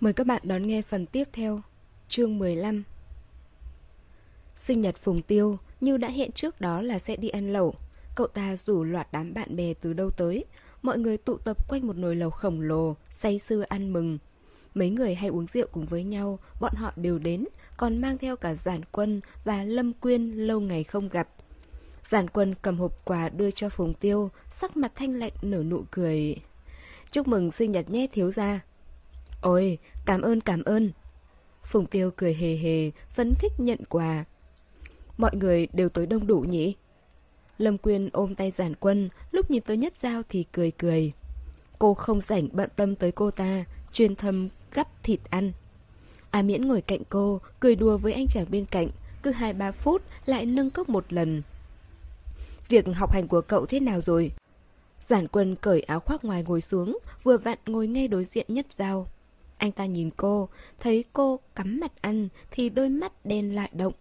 Mời các bạn đón nghe phần tiếp theo, chương 15. Sinh nhật Phùng Tiêu, như đã hẹn trước đó là sẽ đi ăn lẩu. Cậu ta rủ loạt đám bạn bè từ đâu tới. Mọi người tụ tập quanh một nồi lẩu khổng lồ, say sưa ăn mừng. Mấy người hay uống rượu cùng với nhau, bọn họ đều đến, còn mang theo cả Giản Quân và Lâm Quyên lâu ngày không gặp. Giản Quân cầm hộp quà đưa cho Phùng Tiêu, sắc mặt thanh lạnh nở nụ cười. Chúc mừng sinh nhật nhé thiếu gia. Ôi, cảm ơn cảm ơn. Phùng Tiêu cười hề hề, phấn khích nhận quà. Mọi người đều tới đông đủ nhỉ? Lâm Quyên ôm tay giản quân, lúc nhìn tới nhất giao thì cười cười. Cô không rảnh bận tâm tới cô ta, chuyên thâm gắp thịt ăn. A Miễn ngồi cạnh cô, cười đùa với anh chàng bên cạnh, cứ 2-3 phút lại nâng cốc một lần. Việc học hành của cậu thế nào rồi? Giản quân cởi áo khoác ngoài ngồi xuống, vừa vặn ngồi ngay đối diện nhất giao. Anh ta nhìn cô, thấy cô cắm mặt ăn thì đôi mắt đen lại động.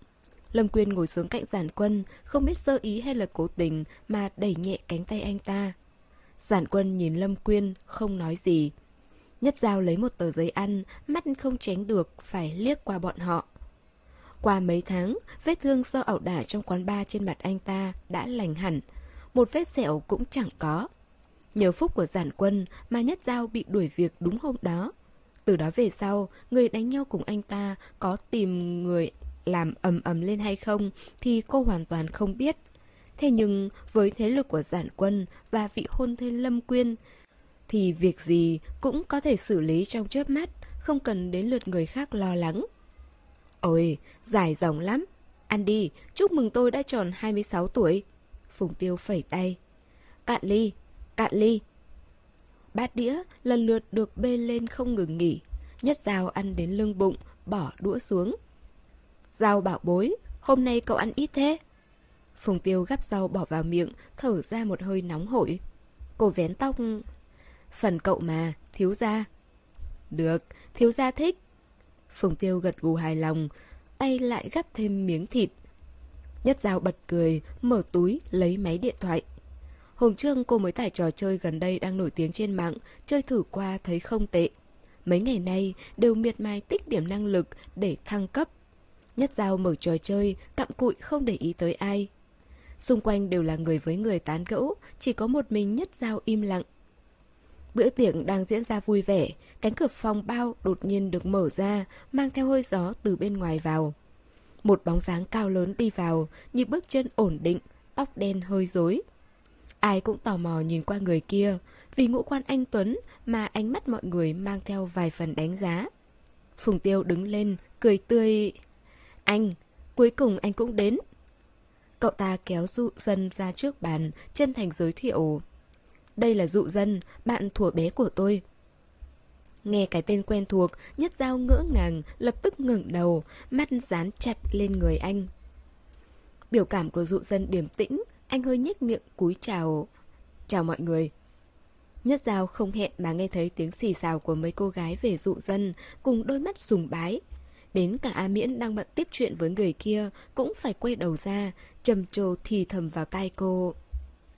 Lâm Quyên ngồi xuống cạnh giản quân, không biết sơ ý hay là cố tình mà đẩy nhẹ cánh tay anh ta. Giản quân nhìn Lâm Quyên, không nói gì. Nhất Giao lấy một tờ giấy ăn, mắt không tránh được, phải liếc qua bọn họ. Qua mấy tháng, vết thương do ẩu đả trong quán bar trên mặt anh ta đã lành hẳn. Một vết sẹo cũng chẳng có. Nhờ phúc của giản quân mà Nhất Giao bị đuổi việc đúng hôm đó. Từ đó về sau, người đánh nhau cùng anh ta có tìm người làm ầm ầm lên hay không thì cô hoàn toàn không biết. Thế nhưng với thế lực của giản quân và vị hôn thê Lâm Quyên thì việc gì cũng có thể xử lý trong chớp mắt, không cần đến lượt người khác lo lắng. Ôi, dài dòng lắm. Ăn đi, chúc mừng tôi đã tròn 26 tuổi. Phùng Tiêu phẩy tay. Cạn ly, cạn ly. Bát đĩa lần lượt được bê lên không ngừng nghỉ. Nhất dao ăn đến lưng bụng, bỏ đũa xuống. Dao bảo bối, hôm nay cậu ăn ít thế. Phùng Tiêu gắp rau bỏ vào miệng, thở ra một hơi nóng hổi. Cô vén tóc... Phần cậu mà, thiếu gia. Được, thiếu gia thích. Phùng Tiêu gật gù hài lòng, tay lại gắp thêm miếng thịt. Nhất dao bật cười, mở túi, lấy máy điện thoại. Hôm trước cô mới tải trò chơi gần đây đang nổi tiếng trên mạng, chơi thử qua thấy không tệ. Mấy ngày nay đều miệt mài tích điểm năng lực để thăng cấp. Nhất dao mở trò chơi, cặm cụi không để ý tới ai. Xung quanh đều là người với người tán gẫu, chỉ có một mình nhất dao im lặng. Bữa tiệc đang diễn ra vui vẻ, cánh cửa phòng bao đột nhiên được mở ra, mang theo hơi gió từ bên ngoài vào. Một bóng dáng cao lớn đi vào, như bước chân ổn định, tóc đen hơi rối. Ai cũng tò mò nhìn qua người kia, vì ngũ quan anh Tuấn mà ánh mắt mọi người mang theo vài phần đánh giá. Phùng Tiêu đứng lên, cười tươi. Anh, cuối cùng anh cũng đến. Cậu ta kéo dụ dân ra trước bàn, chân thành giới thiệu. Đây là dụ dân, bạn thủa bé của tôi. Nghe cái tên quen thuộc, nhất dao ngỡ ngàng, lập tức ngẩng đầu, mắt dán chặt lên người anh. Biểu cảm của dụ dân điềm tĩnh, anh hơi nhếch miệng cúi chào. Chào mọi người. Nhất giao không hẹn mà nghe thấy tiếng xì xào của mấy cô gái về dụ dân, cùng đôi mắt sùng bái. Đến cả A Miễn đang bận tiếp chuyện với người kia, cũng phải quay đầu ra, trầm trồ thì thầm vào tai cô.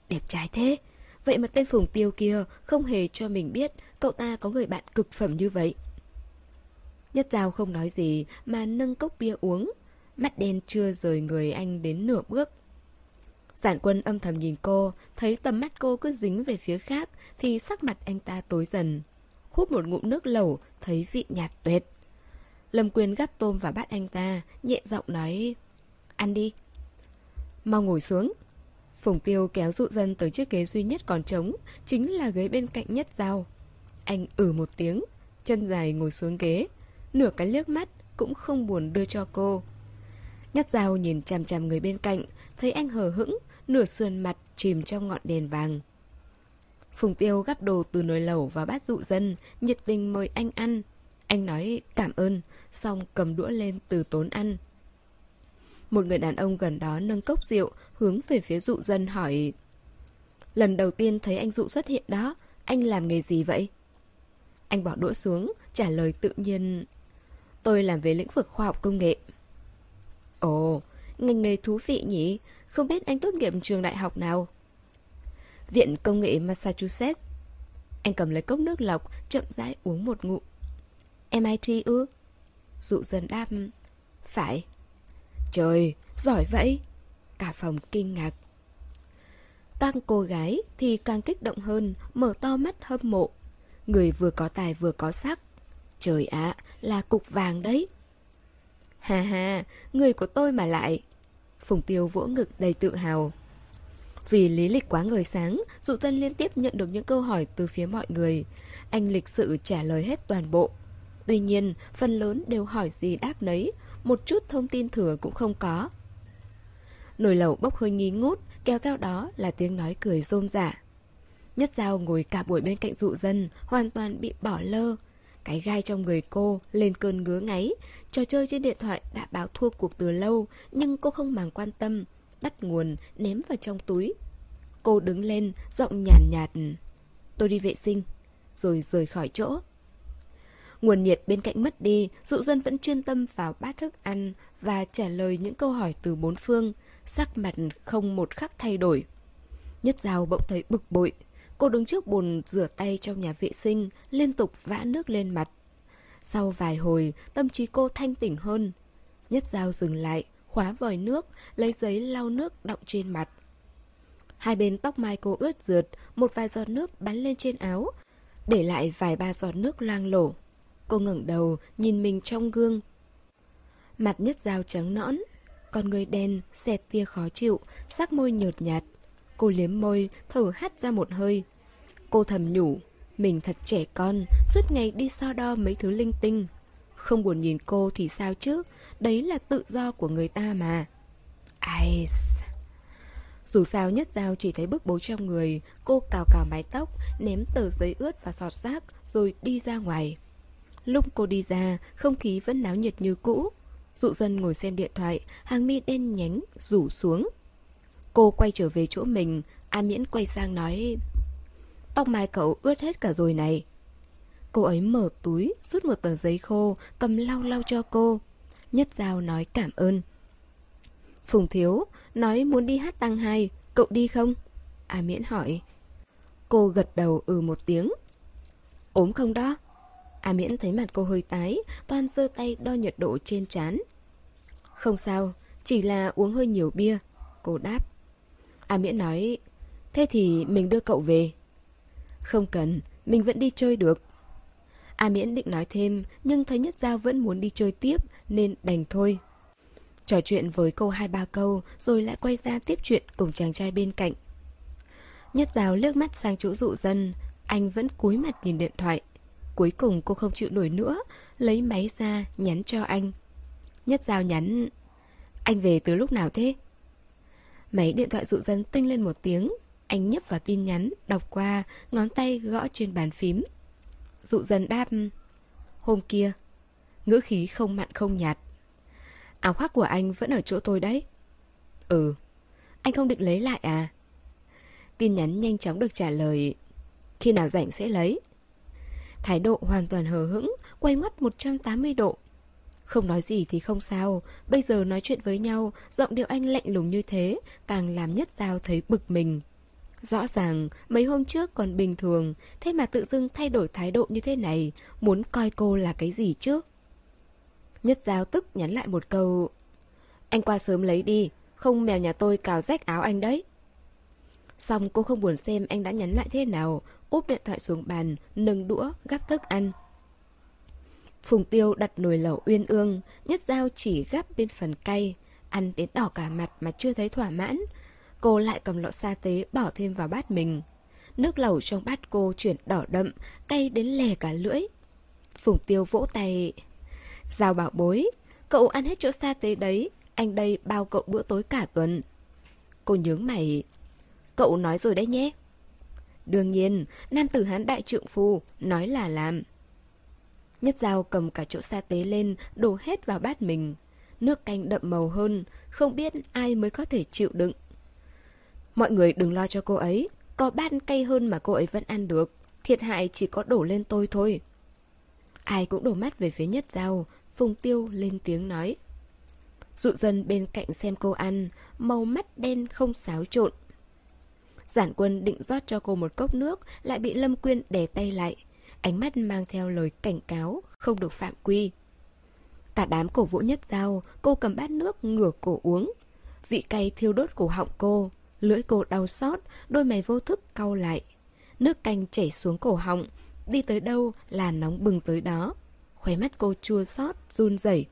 Đẹp trai thế! Vậy mà tên Phùng Tiêu kia không hề cho mình biết cậu ta có người bạn cực phẩm như vậy. Nhất Giao không nói gì mà nâng cốc bia uống. Mắt đen chưa rời người anh đến nửa bước. Giản quân âm thầm nhìn cô, thấy tầm mắt cô cứ dính về phía khác thì sắc mặt anh ta tối dần. Hút một ngụm nước lẩu, thấy vị nhạt tuyệt. Lâm Quyên gắp tôm vào bát anh ta, nhẹ giọng nói Ăn đi. Mau ngồi xuống. Phùng Tiêu kéo dụ dân tới chiếc ghế duy nhất còn trống, chính là ghế bên cạnh nhất dao. Anh ử một tiếng, chân dài ngồi xuống ghế, nửa cái liếc mắt cũng không buồn đưa cho cô. Nhất dao nhìn chằm chằm người bên cạnh, thấy anh hờ hững, nửa sườn mặt chìm trong ngọn đèn vàng. Phùng Tiêu gắp đồ từ nồi lẩu và bát dụ dân, nhiệt tình mời anh ăn. Anh nói cảm ơn, xong cầm đũa lên từ tốn ăn. Một người đàn ông gần đó nâng cốc rượu, hướng về phía dụ dân hỏi Lần đầu tiên thấy anh dụ xuất hiện đó, anh làm nghề gì vậy? Anh bỏ đũa xuống, trả lời tự nhiên Tôi làm về lĩnh vực khoa học công nghệ Ồ, ngành nghề thú vị nhỉ? Không biết anh tốt nghiệp trường đại học nào? Viện Công nghệ Massachusetts. Anh cầm lấy cốc nước lọc, chậm rãi uống một ngụm. MIT ư? Dụ dân đáp Phải. Trời, giỏi vậy. Cả phòng kinh ngạc. Các cô gái thì càng kích động hơn Mở to mắt hâm mộ. Người vừa có tài vừa có sắc. Trời ạ, là cục vàng đấy. Hà hà, người của tôi mà lại. Phùng Tiêu vỗ ngực đầy tự hào Vì lý lịch quá ngời sáng Dụ dân liên tiếp nhận được những câu hỏi từ phía mọi người Anh lịch sự trả lời hết toàn bộ Tuy nhiên, phần lớn đều hỏi gì đáp nấy, một chút thông tin thừa cũng không có. Nồi lẩu bốc hơi nghi ngút, kéo theo đó là tiếng nói cười rôm rả. Nhất Giao ngồi cả buổi bên cạnh dụ dân, hoàn toàn bị bỏ lơ. Cái gai trong người cô lên cơn ngứa ngáy. Trò chơi trên điện thoại đã báo thua cuộc từ lâu, nhưng cô không màng quan tâm. đắt nguồn, ném vào trong túi. Cô đứng lên, giọng nhàn nhạt, nhạt. Tôi đi vệ sinh, rồi rời khỏi chỗ. Nguồn nhiệt bên cạnh mất đi, dụ dân vẫn chuyên tâm vào bát thức ăn và trả lời những câu hỏi từ bốn phương, sắc mặt không một khắc thay đổi. Nhất Giao bỗng thấy bực bội. Cô đứng trước bồn rửa tay trong nhà vệ sinh, liên tục vã nước lên mặt. Sau vài hồi, tâm trí cô thanh tỉnh hơn. Nhất Giao dừng lại, khóa vòi nước, lấy giấy lau nước đọng trên mặt. Hai bên tóc mai cô ướt rượt, một vài giọt nước bắn lên trên áo, để lại vài ba giọt nước loang lổ. Cô ngẩng đầu, nhìn mình trong gương. Mặt nhất dao trắng nõn, con người đen, xẹt tia khó chịu, sắc môi nhợt nhạt. Cô liếm môi, thở hắt ra một hơi. Cô thầm nhủ, mình thật trẻ con, suốt ngày đi so đo mấy thứ linh tinh. Không buồn nhìn cô thì sao chứ, đấy là tự do của người ta mà. Ai... Dù sao nhất dao chỉ thấy bức bối trong người, cô cào cào mái tóc, ném tờ giấy ướt và sọt rác, rồi đi ra ngoài. Lúc cô đi ra, không khí vẫn náo nhiệt như cũ. Dụ dân ngồi xem điện thoại, hàng mi đen nhánh, rủ xuống. Cô quay trở về chỗ mình, A Miễn quay sang nói Tóc mai cậu ướt hết cả rồi này. Cô ấy mở túi, rút một tờ giấy khô, cầm lau lau cho cô. Nhất Giao nói cảm ơn. Phùng Thiếu nói muốn đi hát tăng hai, cậu đi không? A Miễn hỏi. Cô gật đầu ừ một tiếng. Ốm không đó? A Miễn thấy mặt cô hơi tái, toan giơ tay đo nhiệt độ trên chán. Không sao, chỉ là uống hơi nhiều bia. Cô đáp. A Miễn nói, thế thì mình đưa cậu về. Không cần, mình vẫn đi chơi được. A Miễn định nói thêm, nhưng thấy Nhất Giao vẫn muốn đi chơi tiếp, nên đành thôi. Trò chuyện với cô hai ba câu, rồi lại quay ra tiếp chuyện cùng chàng trai bên cạnh. Nhất Giao liếc mắt sang chỗ dụ dân, anh vẫn cúi mặt nhìn điện thoại. Cuối cùng cô không chịu nổi nữa Lấy máy ra nhắn cho anh Nhất giao nhắn Anh về từ lúc nào thế? Máy điện thoại dụ dân tinh lên một tiếng. Anh nhấp vào tin nhắn Đọc qua Ngón tay gõ trên bàn phím. Dụ dân đáp Hôm kia Ngữ khí không mặn không nhạt. Áo khoác của anh vẫn ở chỗ tôi đấy. Ừ Anh không định lấy lại à? Tin nhắn nhanh chóng được trả lời Khi nào rảnh sẽ lấy. Thái độ hoàn toàn hờ hững, quay mắt 180 độ. Không nói gì thì không sao, bây giờ nói chuyện với nhau, giọng điệu anh lạnh lùng như thế, càng làm nhất giao thấy bực mình. Rõ ràng, mấy hôm trước còn bình thường, thế mà tự dưng thay đổi thái độ như thế này, muốn coi cô là cái gì chứ? Nhất giao tức nhắn lại một câu. Anh qua sớm lấy đi, không mèo nhà tôi cào rách áo anh đấy. Xong cô không buồn xem anh đã nhắn lại thế nào, úp điện thoại xuống bàn, nâng đũa, gắp thức ăn. Phùng Tiêu đặt nồi lẩu uyên ương, nhất dao chỉ gắp bên phần cay, ăn đến đỏ cả mặt mà chưa thấy thỏa mãn. Cô lại cầm lọ sa tế bỏ thêm vào bát mình. Nước lẩu trong bát cô chuyển đỏ đậm, cay đến lè cả lưỡi. Phùng Tiêu vỗ tay. Giao bảo bối, cậu ăn hết chỗ sa tế đấy, anh đây bao cậu bữa tối cả tuần. Cô nhướng mày. Cậu nói rồi đấy nhé. Đương nhiên, nam tử hán đại trượng phu, nói là làm. Nhất dao cầm cả chỗ sa tế lên, đổ hết vào bát mình. Nước canh đậm màu hơn, không biết ai mới có thể chịu đựng. Mọi người đừng lo cho cô ấy, có bát cay hơn mà cô ấy vẫn ăn được. Thiệt hại chỉ có đổ lên tôi thôi. Ai cũng đổ mắt về phía nhất dao, Phùng Tiêu lên tiếng nói. Dụ dân bên cạnh xem cô ăn, màu mắt đen không xáo trộn, Giản quân định rót cho cô một cốc nước, lại bị Lâm Quyên đè tay lại. Ánh mắt mang theo lời cảnh cáo, không được phạm quy. Cả đám cổ vũ nhất dao, cô cầm bát nước ngửa cổ uống. Vị cay thiêu đốt cổ họng cô, lưỡi cô đau xót, đôi mày vô thức cau lại. Nước canh chảy xuống cổ họng, đi tới đâu là nóng bừng tới đó. Khóe mắt cô chua xót, run rẩy.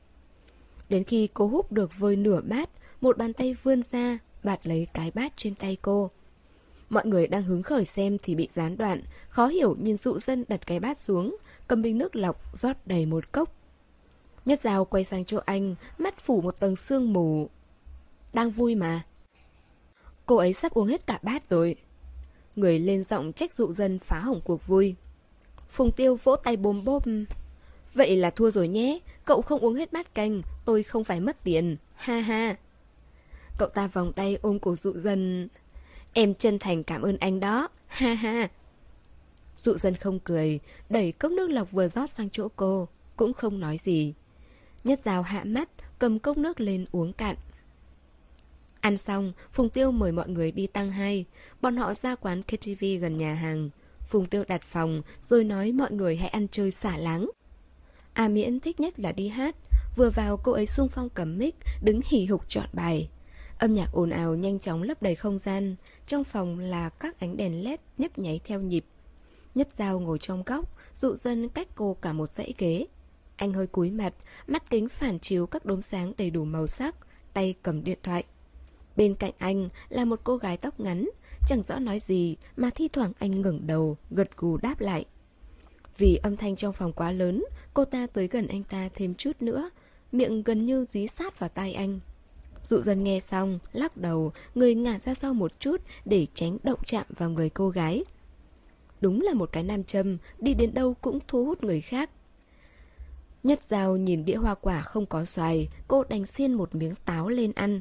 Đến khi cô hút được vơi nửa bát, một bàn tay vươn ra, đoạt lấy cái bát trên tay cô. Mọi người đang hứng khởi xem thì bị gián đoạn, khó hiểu nhìn dụ dân đặt cái bát xuống, cầm bình nước lọc rót đầy một cốc. Nhất dao quay sang chỗ anh, mắt phủ một tầng sương mù. Đang vui mà. Cô ấy sắp uống hết cả bát rồi. Người lên giọng trách dụ dân phá hỏng cuộc vui. Phùng tiêu vỗ tay bồm bốp. Vậy là thua rồi nhé, cậu không uống hết bát canh, tôi không phải mất tiền, ha ha. Cậu ta vòng tay ôm cổ dụ dân. Em chân thành cảm ơn anh đó, ha ha. Dụ dân không cười, đẩy cốc nước lọc vừa rót sang chỗ cô, cũng không nói gì. Nhất rào hạ mắt, cầm cốc nước lên uống cạn. Ăn xong, Phùng Tiêu mời mọi người đi tăng hay, Bọn họ ra quán KTV gần nhà hàng. Phùng Tiêu đặt phòng, rồi nói mọi người hãy ăn chơi xả láng. A Miễn thích nhất là đi hát. Vừa vào cô ấy sung phong cầm mic, đứng hì hục chọn bài. Âm nhạc ồn ào nhanh chóng lấp đầy không gian. Trong phòng là các ánh đèn led nhấp nháy theo nhịp. Nhất dao ngồi trong góc, dụ dân cách cô cả một dãy ghế. Anh hơi cúi mặt, mắt kính phản chiếu các đốm sáng đầy đủ màu sắc, tay cầm điện thoại. Bên cạnh anh là một cô gái tóc ngắn, chẳng rõ nói gì mà thi thoảng anh ngẩng đầu, gật gù đáp lại. Vì âm thanh trong phòng quá lớn, cô ta tới gần anh ta thêm chút nữa, miệng gần như dí sát vào tai anh. Dụ dân nghe xong, lắc đầu, người ngả ra sau một chút để tránh động chạm vào người cô gái. Đúng là một cái nam châm, đi đến đâu cũng thu hút người khác. Nhất dao nhìn đĩa hoa quả không có xoài, cô đành xiên một miếng táo lên ăn.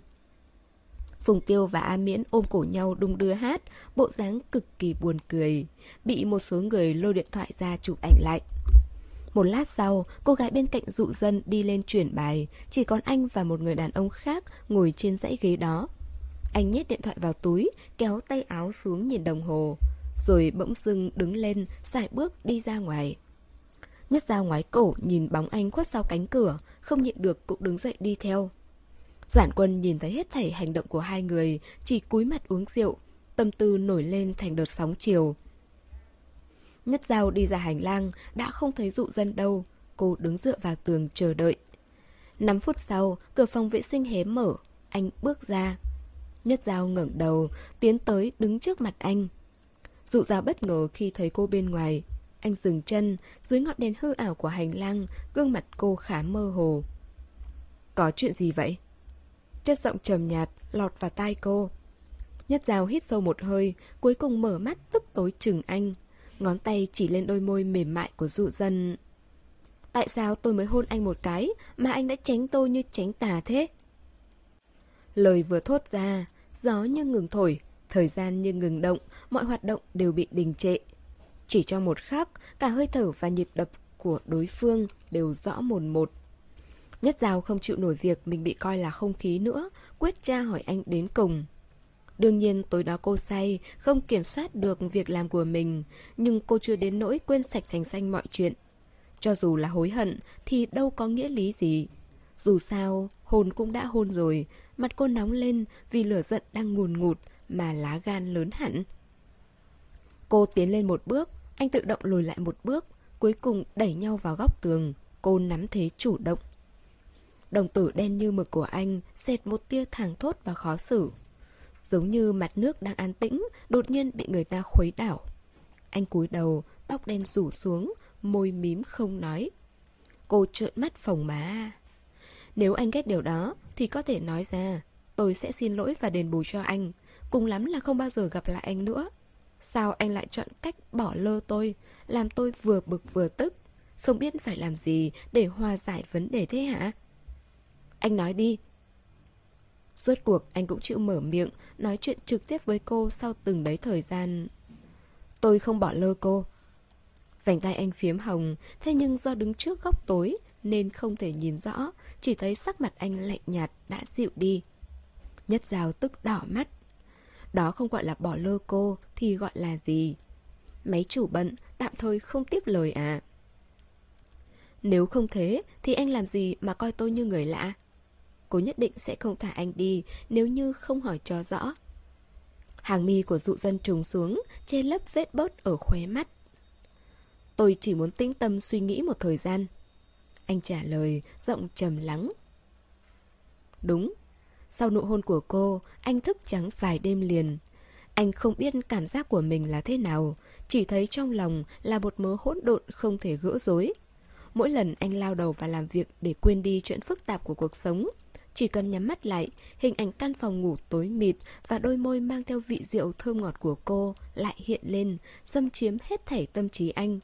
Phùng Tiêu và A Miễn ôm cổ nhau đung đưa hát, bộ dáng cực kỳ buồn cười, bị một số người lôi điện thoại ra chụp ảnh lại. Một lát sau, cô gái bên cạnh dụ dân đi lên chuyển bài, chỉ còn anh và một người đàn ông khác ngồi trên dãy ghế đó. Anh nhét điện thoại vào túi, kéo tay áo xuống nhìn đồng hồ, rồi bỗng dưng đứng lên, xài bước đi ra ngoài. Nhất ra ngoái cổ nhìn bóng anh khuất sau cánh cửa, không nhịn được cũng đứng dậy đi theo. Giản quân nhìn thấy hết thảy hành động của hai người, chỉ cúi mặt uống rượu, tâm tư nổi lên thành đợt sóng chiều. Nhất dao đi ra hành lang, đã không thấy dụ dân đâu, cô đứng dựa vào tường chờ đợi. 5 phút sau, cửa phòng vệ sinh hé mở, anh bước ra. Nhất dao ngẩng đầu, tiến tới đứng trước mặt anh. Dụ dao bất ngờ khi thấy cô bên ngoài. Anh dừng chân, dưới ngọn đèn hư ảo của hành lang, gương mặt cô khá mơ hồ. Có chuyện gì vậy? Chất giọng trầm nhạt lọt vào tai cô. Nhất dao hít sâu một hơi, cuối cùng mở mắt tức tối chừng anh. Ngón tay chỉ lên đôi môi mềm mại của dụ dân. Tại sao tôi mới hôn anh một cái mà anh đã tránh tôi như tránh tà thế? Lời vừa thốt ra, gió như ngừng thổi, thời gian như ngừng động, mọi hoạt động đều bị đình trệ. Chỉ trong một khắc, cả hơi thở và nhịp đập của đối phương đều rõ mồn một. Nhất Giao không chịu nổi việc mình bị coi là không khí nữa, quyết tra hỏi anh đến cùng. Đương nhiên tối đó cô say, không kiểm soát được việc làm của mình, nhưng cô chưa đến nỗi quên sạch thành xanh mọi chuyện. Cho dù là hối hận thì đâu có nghĩa lý gì. Dù sao, hồn cũng đã hôn rồi, mặt cô nóng lên vì lửa giận đang ngùn ngụt mà lá gan lớn hẳn. Cô tiến lên một bước, anh tự động lùi lại một bước, cuối cùng đẩy nhau vào góc tường. Cô nắm thế chủ động. Đồng tử đen như mực của anh xẹt một tia thẳng thốt và khó xử. Giống như mặt nước đang an tĩnh, đột nhiên bị người ta khuấy đảo. Anh cúi đầu, tóc đen rủ xuống, môi mím không nói. Cô trợn mắt phồng má. Nếu anh ghét điều đó, thì có thể nói ra. Tôi sẽ xin lỗi và đền bù cho anh. Cùng lắm là không bao giờ gặp lại anh nữa. Sao anh lại chọn cách bỏ lơ tôi, làm tôi vừa bực vừa tức? Không biết phải làm gì để hòa giải vấn đề thế hả? Anh nói đi. Suốt cuộc anh cũng chịu mở miệng, nói chuyện trực tiếp với cô sau từng đấy thời gian. Tôi không bỏ lơ cô. Vành tay anh phiếm hồng, thế nhưng do đứng trước góc tối nên không thể nhìn rõ, chỉ thấy sắc mặt anh lạnh nhạt đã dịu đi. Nhất rào tức đỏ mắt. Đó không gọi là bỏ lơ cô thì gọi là gì? Máy chủ bận, tạm thời không tiếp lời à? Nếu không thế, thì anh làm gì mà coi tôi như người lạ? Cô nhất định sẽ không thả anh đi nếu như không hỏi cho rõ. Hàng mi của dụ dân trùng xuống, che lấp vết bớt ở khóe mắt. Tôi chỉ muốn tĩnh tâm suy nghĩ một thời gian. Anh trả lời, giọng trầm lắng. Đúng. Sau nụ hôn của cô, anh thức trắng vài đêm liền. Anh không biết cảm giác của mình là thế nào, chỉ thấy trong lòng là một mớ hỗn độn không thể gỡ rối. Mỗi lần anh lao đầu vào làm việc để quên đi chuyện phức tạp của cuộc sống, chỉ cần nhắm mắt lại, hình ảnh căn phòng ngủ tối mịt và đôi môi mang theo vị rượu thơm ngọt của cô lại hiện lên, xâm chiếm hết thảy tâm trí anh.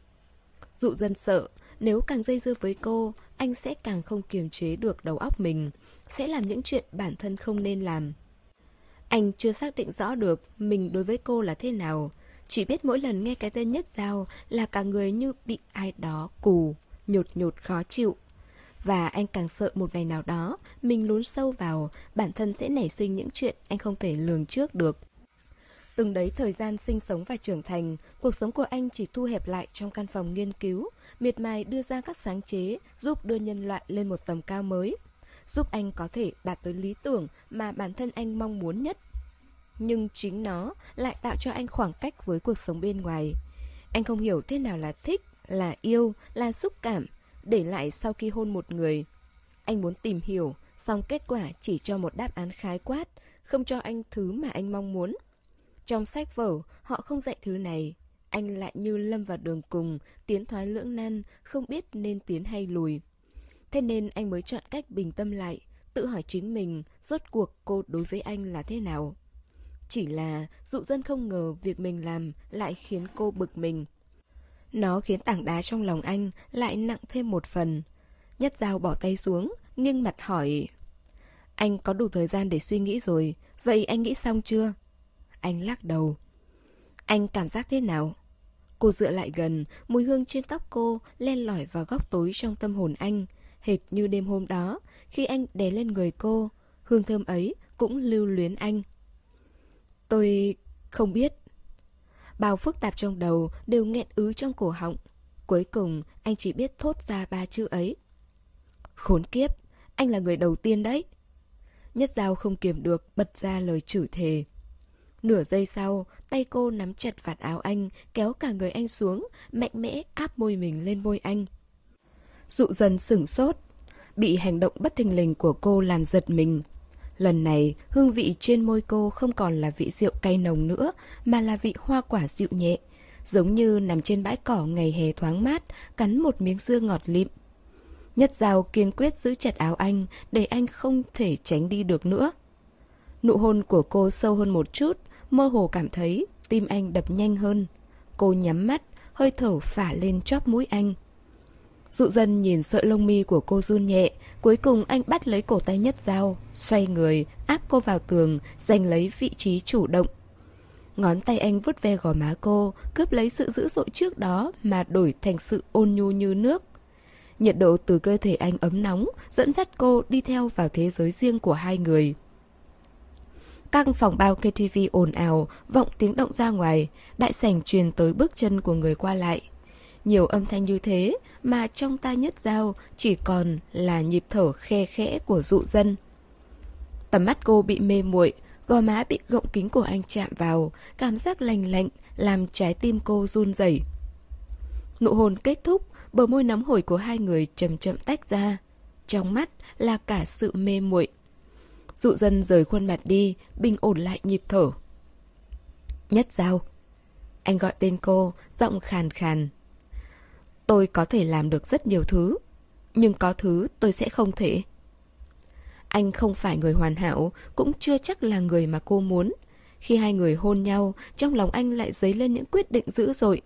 Dụ dân sợ, nếu càng dây dưa với cô, anh sẽ càng không kiềm chế được đầu óc mình, sẽ làm những chuyện bản thân không nên làm. Anh chưa xác định rõ được mình đối với cô là thế nào, chỉ biết mỗi lần nghe cái tên nhất giao là cả người như bị ai đó cù, nhột nhột khó chịu. Và anh càng sợ một ngày nào đó, mình lún sâu vào, bản thân sẽ nảy sinh những chuyện anh không thể lường trước được. Từng đấy thời gian sinh sống và trưởng thành, cuộc sống của anh chỉ thu hẹp lại trong căn phòng nghiên cứu, miệt mài đưa ra các sáng chế giúp đưa nhân loại lên một tầm cao mới, giúp anh có thể đạt tới lý tưởng mà bản thân anh mong muốn nhất. Nhưng chính nó lại tạo cho anh khoảng cách với cuộc sống bên ngoài. Anh không hiểu thế nào là thích, là yêu, là xúc cảm, để lại sau khi hôn một người. Anh muốn tìm hiểu, song kết quả chỉ cho một đáp án khái quát, không cho anh thứ mà anh mong muốn. Trong sách vở, họ không dạy thứ này. Anh lại như lâm vào đường cùng, tiến thoái lưỡng nan, không biết nên tiến hay lùi. Thế nên anh mới chọn cách bình tâm lại, tự hỏi chính mình rốt cuộc cô đối với anh là thế nào. Chỉ là dụ dân không ngờ việc mình làm lại khiến cô bực mình. Nó khiến tảng đá trong lòng anh lại nặng thêm một phần. Nhất dao bỏ tay xuống, nghiêng mặt hỏi. Anh có đủ thời gian để suy nghĩ rồi, vậy anh nghĩ xong chưa? Anh lắc đầu. Anh cảm giác thế nào? Cô dựa lại gần, mùi hương trên tóc cô len lỏi vào góc tối trong tâm hồn anh, hệt như đêm hôm đó, khi anh đè lên người cô, hương thơm ấy cũng lưu luyến anh. Tôi không biết. Bao phức tạp trong đầu đều nghẹn ứ trong cổ họng. Cuối cùng, anh chỉ biết thốt ra ba chữ ấy. Khốn kiếp, anh là người đầu tiên đấy. Nhất dao không kiềm được, bật ra lời chửi thề. Nửa giây sau, tay cô nắm chặt vạt áo anh, kéo cả người anh xuống, mạnh mẽ áp môi mình lên môi anh. Dụ dần sửng sốt, bị hành động bất thình lình của cô làm giật mình. Lần này, hương vị trên môi cô không còn là vị rượu cay nồng nữa, mà là vị hoa quả dịu nhẹ, giống như nằm trên bãi cỏ ngày hè thoáng mát, cắn một miếng dưa ngọt lịm. Nhất Giao kiên quyết giữ chặt áo anh, để anh không thể tránh đi được nữa. Nụ hôn của cô sâu hơn một chút, mơ hồ cảm thấy tim anh đập nhanh hơn. Cô nhắm mắt, hơi thở phả lên chóp mũi anh. Dụ dân nhìn sợi lông mi của cô run nhẹ, cuối cùng anh bắt lấy cổ tay nhất dao, xoay người, áp cô vào tường, giành lấy vị trí chủ động. Ngón tay anh vuốt ve gò má cô, cướp lấy sự dữ dội trước đó mà đổi thành sự ôn nhu như nước. Nhiệt độ từ cơ thể anh ấm nóng, dẫn dắt cô đi theo vào thế giới riêng của hai người. Căng phòng bao KTV ồn ào, vọng tiếng động ra ngoài, đại sảnh truyền tới bước chân của người qua lại. Nhiều âm thanh như thế mà trong tai nhất dao chỉ còn là nhịp thở khe khẽ của dụ dân. Tầm mắt cô bị mê muội, gò má bị gọng kính của anh chạm vào, cảm giác lành lạnh làm trái tim cô run rẩy. Nụ hôn kết thúc, bờ môi nóng hổi của hai người chậm chậm tách ra. Trong mắt là cả sự mê muội. Dụ dân rời khuôn mặt đi, bình ổn lại nhịp thở. Nhất giao. Anh gọi tên cô, giọng khàn khàn. Tôi có thể làm được rất nhiều thứ, nhưng có thứ tôi sẽ không thể. Anh không phải người hoàn hảo, cũng chưa chắc là người mà cô muốn. Khi hai người hôn nhau, trong lòng anh lại dấy lên những quyết định dữ dội.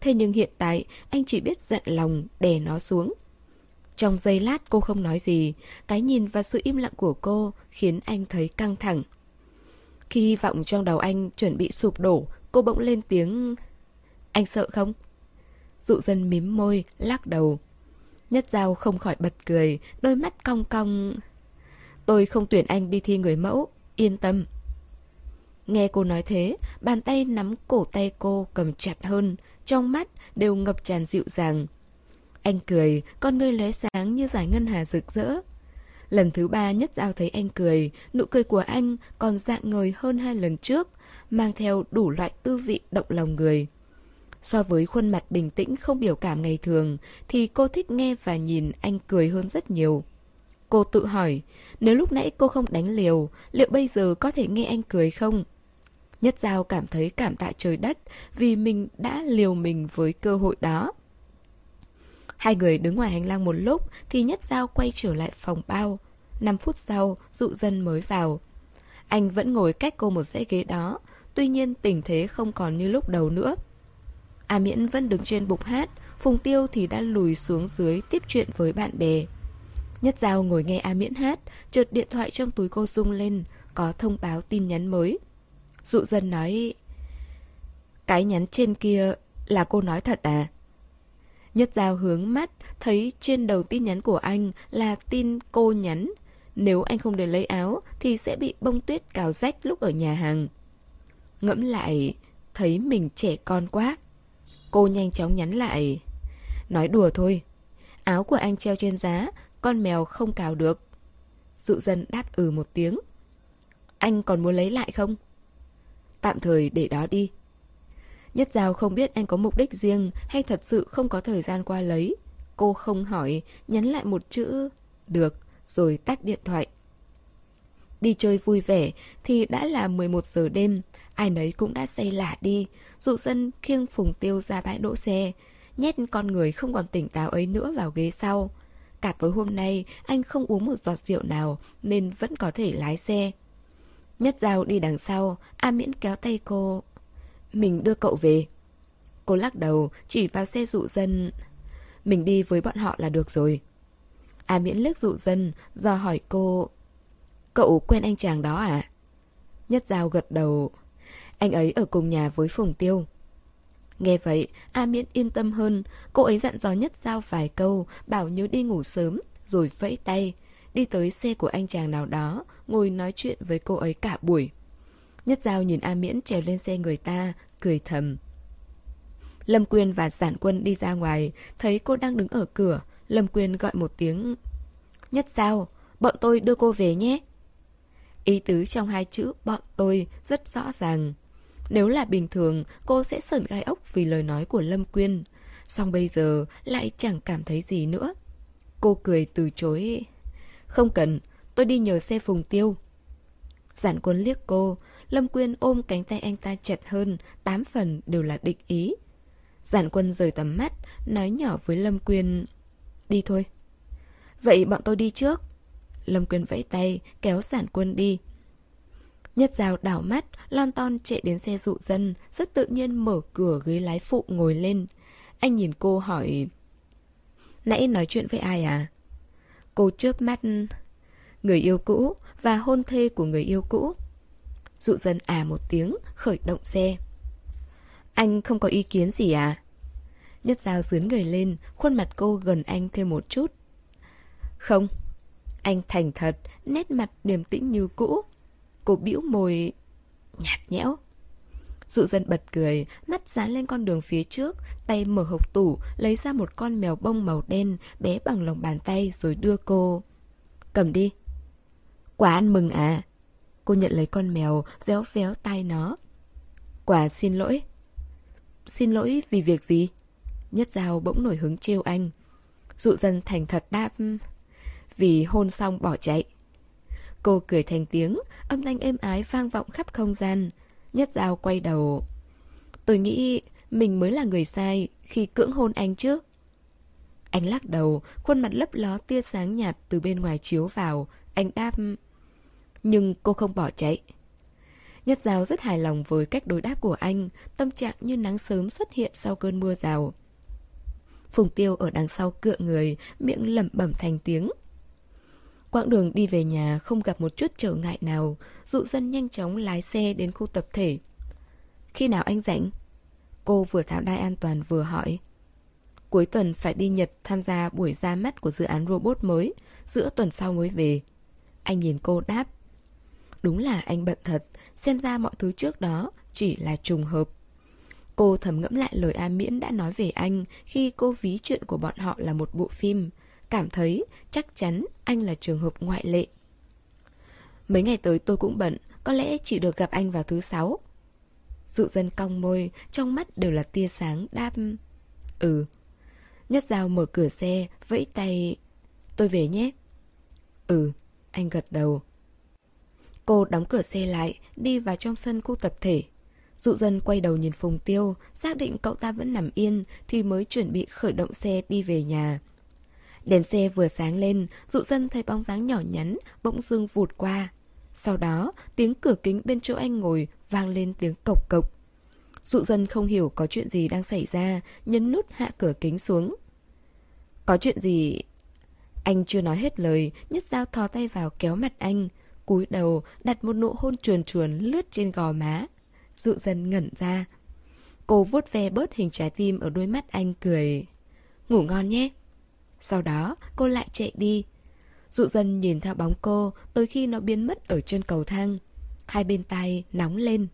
Thế nhưng hiện tại, anh chỉ biết giận lòng, đè nó xuống. Trong giây lát cô không nói gì, cái nhìn và sự im lặng của cô khiến anh thấy căng thẳng. Khi hy vọng trong đầu anh chuẩn bị sụp đổ, cô bỗng lên tiếng... Anh sợ không? Dụ dân mím môi, lắc đầu. Nhất Giao không khỏi bật cười, đôi mắt cong cong. Tôi không tuyển anh đi thi người mẫu, yên tâm. Nghe cô nói thế, bàn tay nắm cổ tay cô cầm chặt hơn, trong mắt đều ngập tràn dịu dàng. Anh cười, con ngươi lóe sáng như giải ngân hà rực rỡ. Lần thứ ba nhất giao thấy anh cười, nụ cười của anh còn dạng ngời hơn hai lần trước, mang theo đủ loại tư vị động lòng người. So với khuôn mặt bình tĩnh không biểu cảm ngày thường, thì cô thích nghe và nhìn anh cười hơn rất nhiều. Cô tự hỏi, nếu lúc nãy cô không đánh liều, liệu bây giờ có thể nghe anh cười không? Nhất Giao cảm thấy cảm tạ trời đất vì mình đã liều mình với cơ hội đó. Hai người đứng ngoài hành lang một lúc thì Nhất Giao quay trở lại phòng bao. 5 phút sau, dụ dân mới vào. Anh vẫn ngồi cách cô một dãy ghế đó, tuy nhiên tình thế không còn như lúc đầu nữa. A Miễn vẫn đứng trên bục hát, Phùng Tiêu thì đã lùi xuống dưới tiếp chuyện với bạn bè. Nhất Giao ngồi nghe A Miễn hát, chợt điện thoại trong túi cô rung lên, có thông báo tin nhắn mới. Dụ dân nói... Cái nhắn trên kia là cô nói thật à? Nhất Giao hướng mắt, thấy trên đầu tin nhắn của anh là tin cô nhắn. Nếu anh không để lấy áo thì sẽ bị bông tuyết cào rách lúc ở nhà hàng. Ngẫm lại, thấy mình trẻ con quá. Cô nhanh chóng nhắn lại. Nói đùa thôi. Áo của anh treo trên giá, con mèo không cào được. Dụ dân đáp ừ một tiếng. Anh còn muốn lấy lại không? Tạm thời để đó đi. Nhất Giao không biết anh có mục đích riêng hay thật sự không có thời gian qua lấy. Cô không hỏi, nhắn lại một chữ được rồi tắt điện thoại. Đi chơi vui vẻ thì đã là 11 giờ đêm, ai nấy cũng đã say lả đi, dụ dân khiêng phùng tiêu ra bãi đỗ xe, nhét con người không còn tỉnh táo ấy nữa vào ghế sau. Cả tối hôm nay anh không uống một giọt rượu nào nên vẫn có thể lái xe. Nhất Giao đi đằng sau, A Miễn kéo tay cô. Mình đưa cậu về. Cô lắc đầu, chỉ vào xe dụ dân. Mình đi với bọn họ là được rồi. A Miễn liếc dụ dân, do hỏi cô. Cậu quen anh chàng đó à? Nhất Giao gật đầu. Anh ấy ở cùng nhà với Phùng Tiêu. Nghe vậy, A Miễn yên tâm hơn, cô ấy dặn dò Nhất Giao vài câu, bảo nhớ đi ngủ sớm, rồi vẫy tay, đi tới xe của anh chàng nào đó, ngồi nói chuyện với cô ấy cả buổi. Nhất Giao nhìn A Miễn trèo lên xe người ta, cười thầm. Lâm Quyên và Giản Quân đi ra ngoài, thấy cô đang đứng ở cửa, Lâm Quyên gọi một tiếng. Nhất Giao, bọn tôi đưa cô về nhé. Ý tứ trong hai chữ bọn tôi rất rõ ràng. Nếu là bình thường, cô sẽ sởn gai ốc vì lời nói của Lâm Quyên. Xong bây giờ lại chẳng cảm thấy gì nữa. Cô cười từ chối. Không cần, tôi đi nhờ xe phùng tiêu. Giản quân liếc cô, Lâm Quyên ôm cánh tay anh ta chặt hơn, tám phần đều là định ý. Giản quân rời tầm mắt, nói nhỏ với Lâm Quyên, đi thôi. Vậy bọn tôi đi trước. Lâm Quyên vẫy tay, kéo giản quân đi. Nhất Giao đảo mắt, lon ton chạy đến xe dụ dân, rất tự nhiên mở cửa ghế lái phụ ngồi lên. Anh nhìn cô hỏi... Nãy nói chuyện với ai à? Cô chớp mắt... Người yêu cũ và hôn thê của người yêu cũ. Dụ dân à một tiếng, khởi động xe. Anh không có ý kiến gì à? Nhất Giao dướn người lên, khuôn mặt cô gần anh thêm một chút. Không. Anh thành thật, nét mặt điềm tĩnh như cũ. Cô bĩu môi nhạt nhẽo. Dụ dân bật cười, mắt dán lên con đường phía trước, tay mở hộp tủ, lấy ra một con mèo bông màu đen, bé bằng lòng bàn tay rồi đưa cô. Cầm đi. Quả ăn mừng à? Cô nhận lấy con mèo, véo véo tay nó. Quả xin lỗi. Xin lỗi vì việc gì? Nhất Giao bỗng nổi hứng trêu anh. Dụ dân thành thật đáp. Vì hôn xong bỏ chạy. Cô cười thành tiếng, âm thanh êm ái vang vọng khắp không gian. Nhất Giao quay đầu. Tôi nghĩ mình mới là người sai khi cưỡng hôn anh chứ. Anh lắc đầu, khuôn mặt lấp ló tia sáng nhạt từ bên ngoài chiếu vào. Anh đáp... Nhưng cô không bỏ chạy. Nhất Giao rất hài lòng với cách đối đáp của anh, tâm trạng như nắng sớm xuất hiện sau cơn mưa rào. Phùng Tiêu ở đằng sau cựa người, miệng lẩm bẩm thành tiếng. Quãng đường đi về nhà không gặp một chút trở ngại nào, dụ dân nhanh chóng lái xe đến khu tập thể. Khi nào anh rảnh? Cô vừa tháo đai an toàn vừa hỏi. Cuối tuần phải đi Nhật tham gia buổi ra mắt của dự án robot mới, giữa tuần sau mới về. Anh nhìn cô đáp. Đúng là anh bận thật, xem ra mọi thứ trước đó chỉ là trùng hợp. Cô thầm ngẫm lại lời A Miễn đã nói về anh khi cô ví chuyện của bọn họ là một bộ phim. Cảm thấy chắc chắn anh là trường hợp ngoại lệ. Mấy ngày tới tôi cũng bận, có lẽ chỉ được gặp anh vào thứ sáu. Dụ dân cong môi, trong mắt đều là tia sáng đáp. Ừ. Nhất dao mở cửa xe, vẫy tay. Tôi về nhé. Ừ, anh gật đầu. Cô đóng cửa xe lại, đi vào trong sân khu tập thể. Dụ dân quay đầu nhìn Phùng Tiêu, xác định cậu ta vẫn nằm yên thì mới chuẩn bị khởi động xe đi về nhà. Đèn xe vừa sáng lên, dụ dân thấy bóng dáng nhỏ nhắn, bỗng dưng vụt qua. Sau đó, tiếng cửa kính bên chỗ anh ngồi vang lên tiếng cộc cộc. Dụ dân không hiểu có chuyện gì đang xảy ra, nhấn nút hạ cửa kính xuống. Có chuyện gì... Anh chưa nói hết lời, nhất dao thò tay vào kéo mặt anh, cúi đầu đặt một nụ hôn chuồn chuồn lướt trên gò má. Dụ dân ngẩn ra. Cô vuốt ve bớt hình trái tim ở đôi mắt anh cười. Ngủ ngon nhé. Sau đó cô lại chạy đi. Dụ dân nhìn theo bóng cô tới khi nó biến mất ở chân cầu thang. Hai bên tay nóng lên.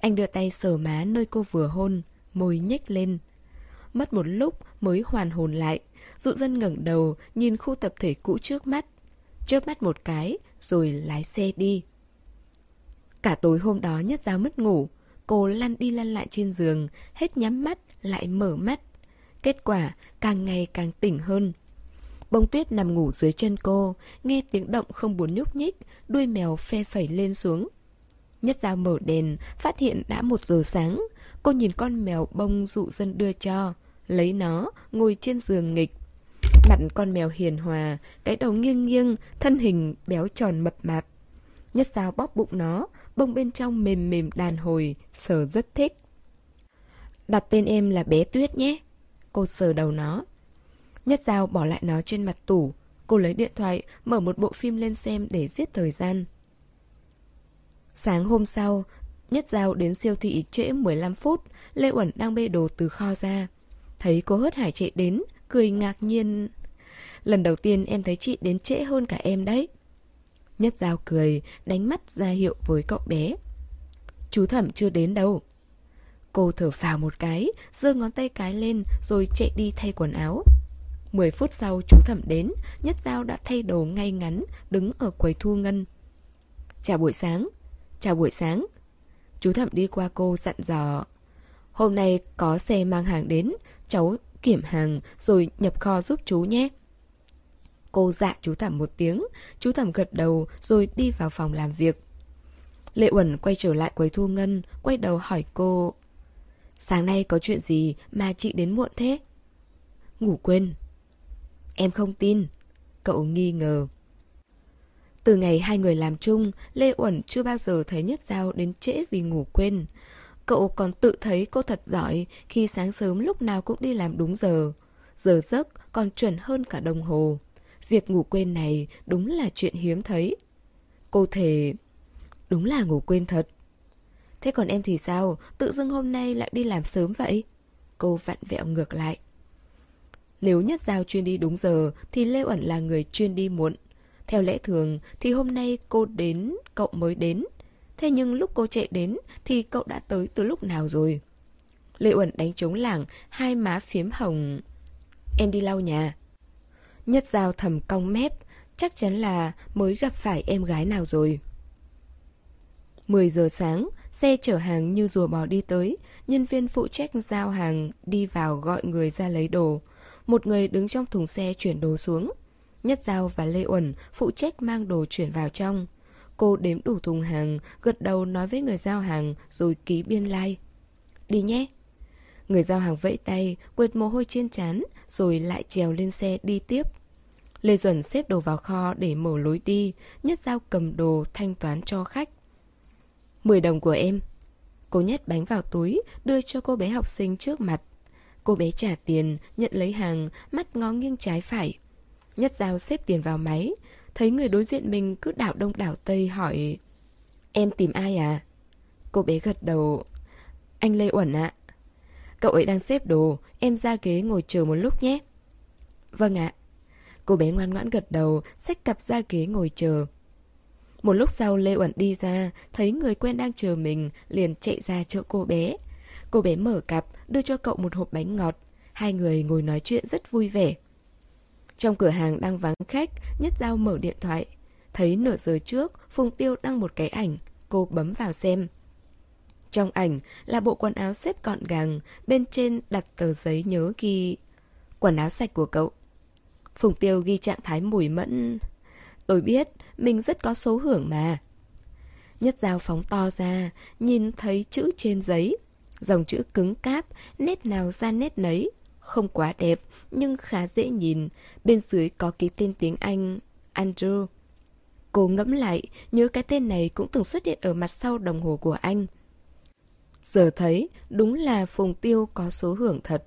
Anh đưa tay sờ má nơi cô vừa hôn, môi nhếch lên. Mất một lúc mới hoàn hồn lại. Dụ dân ngẩng đầu nhìn khu tập thể cũ trước mắt. Chớp mắt một cái rồi lái xe đi. Cả tối hôm đó nhất giao mất ngủ. Cô lăn đi lăn lại trên giường, hết nhắm mắt, lại mở mắt. Kết quả càng ngày càng tỉnh hơn. Bông tuyết nằm ngủ dưới chân cô, nghe tiếng động không buồn nhúc nhích, đuôi mèo phe phẩy lên xuống. Nhất dao mở đèn, phát hiện đã một giờ sáng. Cô nhìn con mèo bông dụ dân đưa cho, lấy nó, ngồi trên giường nghịch. Mặt con mèo hiền hòa, cái đầu nghiêng nghiêng, thân hình béo tròn mập mạp. Nhất dao bóp bụng nó, bông bên trong mềm mềm đàn hồi, sờ rất thích. Đặt tên em là bé Tuyết nhé. Cô sờ đầu nó. Nhất dao bỏ lại nó trên mặt tủ. Cô lấy điện thoại, mở một bộ phim lên xem để giết thời gian. Sáng hôm sau, Nhất Giao đến siêu thị trễ 15 phút, Lê Uẩn đang bê đồ từ kho ra. Thấy cô hớt hải chạy đến, cười ngạc nhiên. Lần đầu tiên em thấy chị đến trễ hơn cả em đấy. Nhất Giao cười, đánh mắt ra hiệu với cậu bé. Chú thẩm chưa đến đâu. Cô thở phào một cái, giơ ngón tay cái lên rồi chạy đi thay quần áo. 10 phút sau chú thẩm đến, Nhất Giao đã thay đồ ngay ngắn, đứng ở quầy thu ngân. Chào buổi sáng. Chào buổi sáng. Chú thẩm đi qua cô dặn dò. Hôm nay có xe mang hàng đến, cháu kiểm hàng rồi nhập kho giúp chú nhé. Cô dạ chú thẩm một tiếng, chú thẩm gật đầu rồi đi vào phòng làm việc. Lệ Uẩn quay trở lại quầy thu ngân, quay đầu hỏi cô. Sáng nay có chuyện gì mà chị đến muộn thế? Ngủ quên. Em không tin. Cậu nghi ngờ. Từ ngày hai người làm chung, Lê Uẩn chưa bao giờ thấy Nhất Giao đến trễ vì ngủ quên. Cậu còn tự thấy cô thật giỏi khi sáng sớm lúc nào cũng đi làm đúng giờ. Giờ giấc còn chuẩn hơn cả đồng hồ. Việc ngủ quên này đúng là chuyện hiếm thấy. Cô thề... Đúng là ngủ quên thật. Thế còn em thì sao? Tự dưng hôm nay lại đi làm sớm vậy? Cô vặn vẹo ngược lại. Nếu nhất giao chuyên đi đúng giờ thì Lê Uẩn là người chuyên đi muộn. Theo lẽ thường thì hôm nay cô đến, cậu mới đến. Thế nhưng lúc cô chạy đến thì cậu đã tới từ lúc nào rồi? Lê Uẩn đánh trống lảng, hai má phiếm hồng. Em đi lau nhà. Nhất giao thầm cong mép, chắc chắn là mới gặp phải em gái nào rồi. 10 giờ sáng, xe chở hàng như rùa bò đi tới, nhân viên phụ trách giao hàng đi vào gọi người ra lấy đồ. Một người đứng trong thùng xe chuyển đồ xuống. Nhất Giao và Lê Uẩn phụ trách mang đồ chuyển vào trong. Cô đếm đủ thùng hàng, gật đầu nói với người giao hàng rồi ký biên lai. Like. Đi nhé. Người giao hàng vẫy tay, quệt mồ hôi trên chán, rồi lại trèo lên xe đi tiếp. Lê Duẩn xếp đồ vào kho để mở lối đi, Nhất Giao cầm đồ thanh toán cho khách. 10 đồng của em. Cô nhét bánh vào túi, đưa cho cô bé học sinh trước mặt. Cô bé trả tiền, nhận lấy hàng, mắt ngó nghiêng trái phải. Nhất Giao xếp tiền vào máy, thấy người đối diện mình cứ đảo đông đảo tây hỏi Em tìm ai à? Cô bé gật đầu Anh Lê Uẩn ạ Cậu ấy đang xếp đồ, em ra ghế ngồi chờ một lúc nhé Vâng ạ Cô bé ngoan ngoãn gật đầu, xách cặp ra ghế ngồi chờ một lúc sau Lê Uẩn đi ra, thấy người quen đang chờ mình, liền chạy ra chỗ cô bé Cô bé mở cặp, đưa cho cậu một hộp bánh ngọt. Hai người ngồi nói chuyện rất vui vẻ. Trong cửa hàng đang vắng khách, Nhất Giao mở điện thoại. Thấy nửa giờ trước, Phùng Tiêu đăng một cái ảnh. Cô bấm vào xem. Trong ảnh là bộ quần áo xếp gọn gàng, bên trên đặt tờ giấy nhớ ghi quần áo sạch của cậu. Phùng Tiêu ghi trạng thái mùi mẫn. Tôi biết, mình rất có số hưởng mà. Nhất dao phóng to ra, nhìn thấy chữ trên giấy. Dòng chữ cứng cáp, nét nào ra nét nấy. Không quá đẹp, nhưng khá dễ nhìn. Bên dưới có ký tên tiếng Anh, Andrew. Cô ngẫm lại, nhớ cái tên này cũng từng xuất hiện ở mặt sau đồng hồ của anh. Giờ thấy, đúng là Phùng Tiêu có số hưởng thật.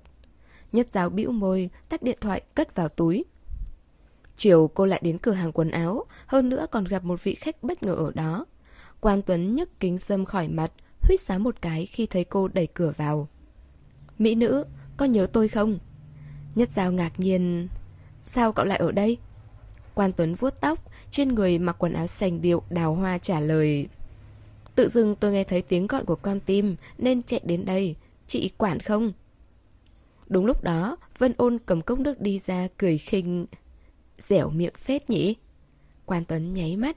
Nhất giáo bĩu môi, tắt điện thoại cất vào túi. Chiều cô lại đến cửa hàng quần áo, hơn nữa còn gặp một vị khách bất ngờ ở đó. Quan Tuấn nhấc kính dâm khỏi mặt, huýt sáo một cái khi thấy cô đẩy cửa vào. Mỹ nữ, có nhớ tôi không? Nhất Giao ngạc nhiên. Sao cậu lại ở đây? Quan Tuấn vuốt tóc, trên người mặc quần áo sành điệu đào hoa trả lời. Tự dưng tôi nghe thấy tiếng gọi của con tim nên chạy đến đây. Chị quản không? Đúng lúc đó, Vân ôn cầm cốc nước đi ra cười khinh. Dẻo miệng phết nhỉ? Quan Tuấn nháy mắt.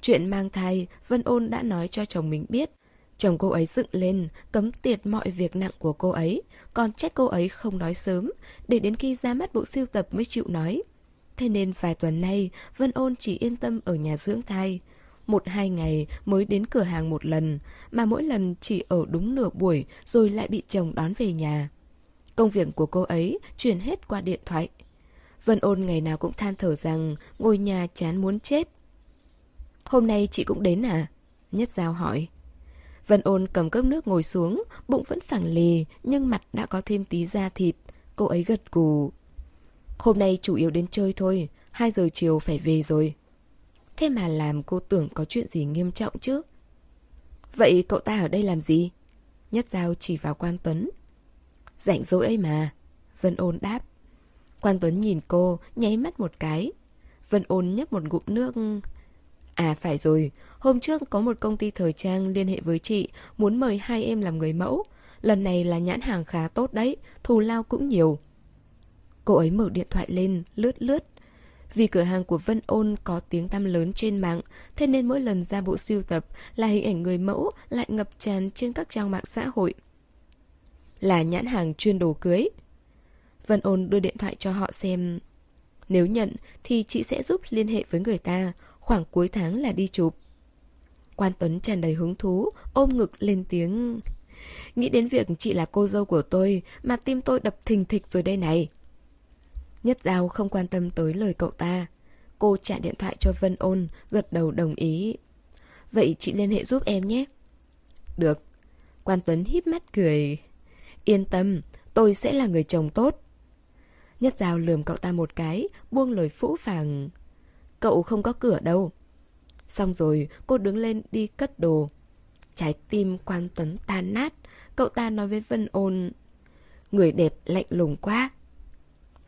Chuyện mang thai, Vân ôn đã nói cho chồng mình biết. Chồng cô ấy dựng lên, cấm tiệt mọi việc nặng của cô ấy, còn trách cô ấy không nói sớm, để đến khi ra mắt bộ siêu tập mới chịu nói. Thế nên vài tuần nay, Vân ôn chỉ yên tâm ở nhà dưỡng thai. Một hai ngày mới đến cửa hàng một lần, mà mỗi lần chỉ ở đúng nửa buổi rồi lại bị chồng đón về nhà. Công việc của cô ấy chuyển hết qua điện thoại. Vân ôn ngày nào cũng than thở rằng ngồi nhà chán muốn chết. Hôm nay chị cũng đến à? Nhất Giao hỏi. Vân ôn cầm cốc nước ngồi xuống, bụng vẫn phẳng lì, nhưng mặt đã có thêm tí da thịt. Cô ấy gật gù. Hôm nay chủ yếu đến chơi thôi, 2 giờ chiều phải về rồi. Thế mà làm cô tưởng có chuyện gì nghiêm trọng chứ. Vậy cậu ta ở đây làm gì? Nhất Giao chỉ vào Quan Tuấn. Rảnh rỗi ấy mà. Vân ôn đáp. Quan Tuấn nhìn cô, nháy mắt một cái. Vân ôn nhấp một ngụm nước. À phải rồi, hôm trước có một công ty thời trang liên hệ với chị, muốn mời hai em làm người mẫu. Lần này là nhãn hàng khá tốt đấy, thù lao cũng nhiều. Cô ấy mở điện thoại lên, lướt lướt. Vì cửa hàng của Vân Ôn có tiếng tăm lớn trên mạng, thế nên mỗi lần ra bộ siêu tập là hình ảnh người mẫu lại ngập tràn trên các trang mạng xã hội. Là nhãn hàng chuyên đồ cưới. Vân Ôn đưa điện thoại cho họ xem. Nếu nhận thì chị sẽ giúp liên hệ với người ta, khoảng cuối tháng là đi chụp. Quan Tuấn tràn đầy hứng thú, ôm ngực lên tiếng. Nghĩ đến việc chị là cô dâu của tôi mà tim tôi đập thình thịch rồi đây này. Nhất Giao không quan tâm tới lời cậu ta. Cô trả điện thoại cho Vân Ôn, gật đầu đồng ý. Vậy chị liên hệ giúp em nhé. Được. Quan Tuấn híp mắt cười. Yên tâm, tôi sẽ là người chồng tốt. Nhất dao lườm cậu ta một cái, buông lời phũ phàng. Cậu không có cửa đâu. Xong rồi, cô đứng lên đi cất đồ. Trái tim quan tuấn tan nát. Cậu ta nói với Vân ôn. Người đẹp lạnh lùng quá.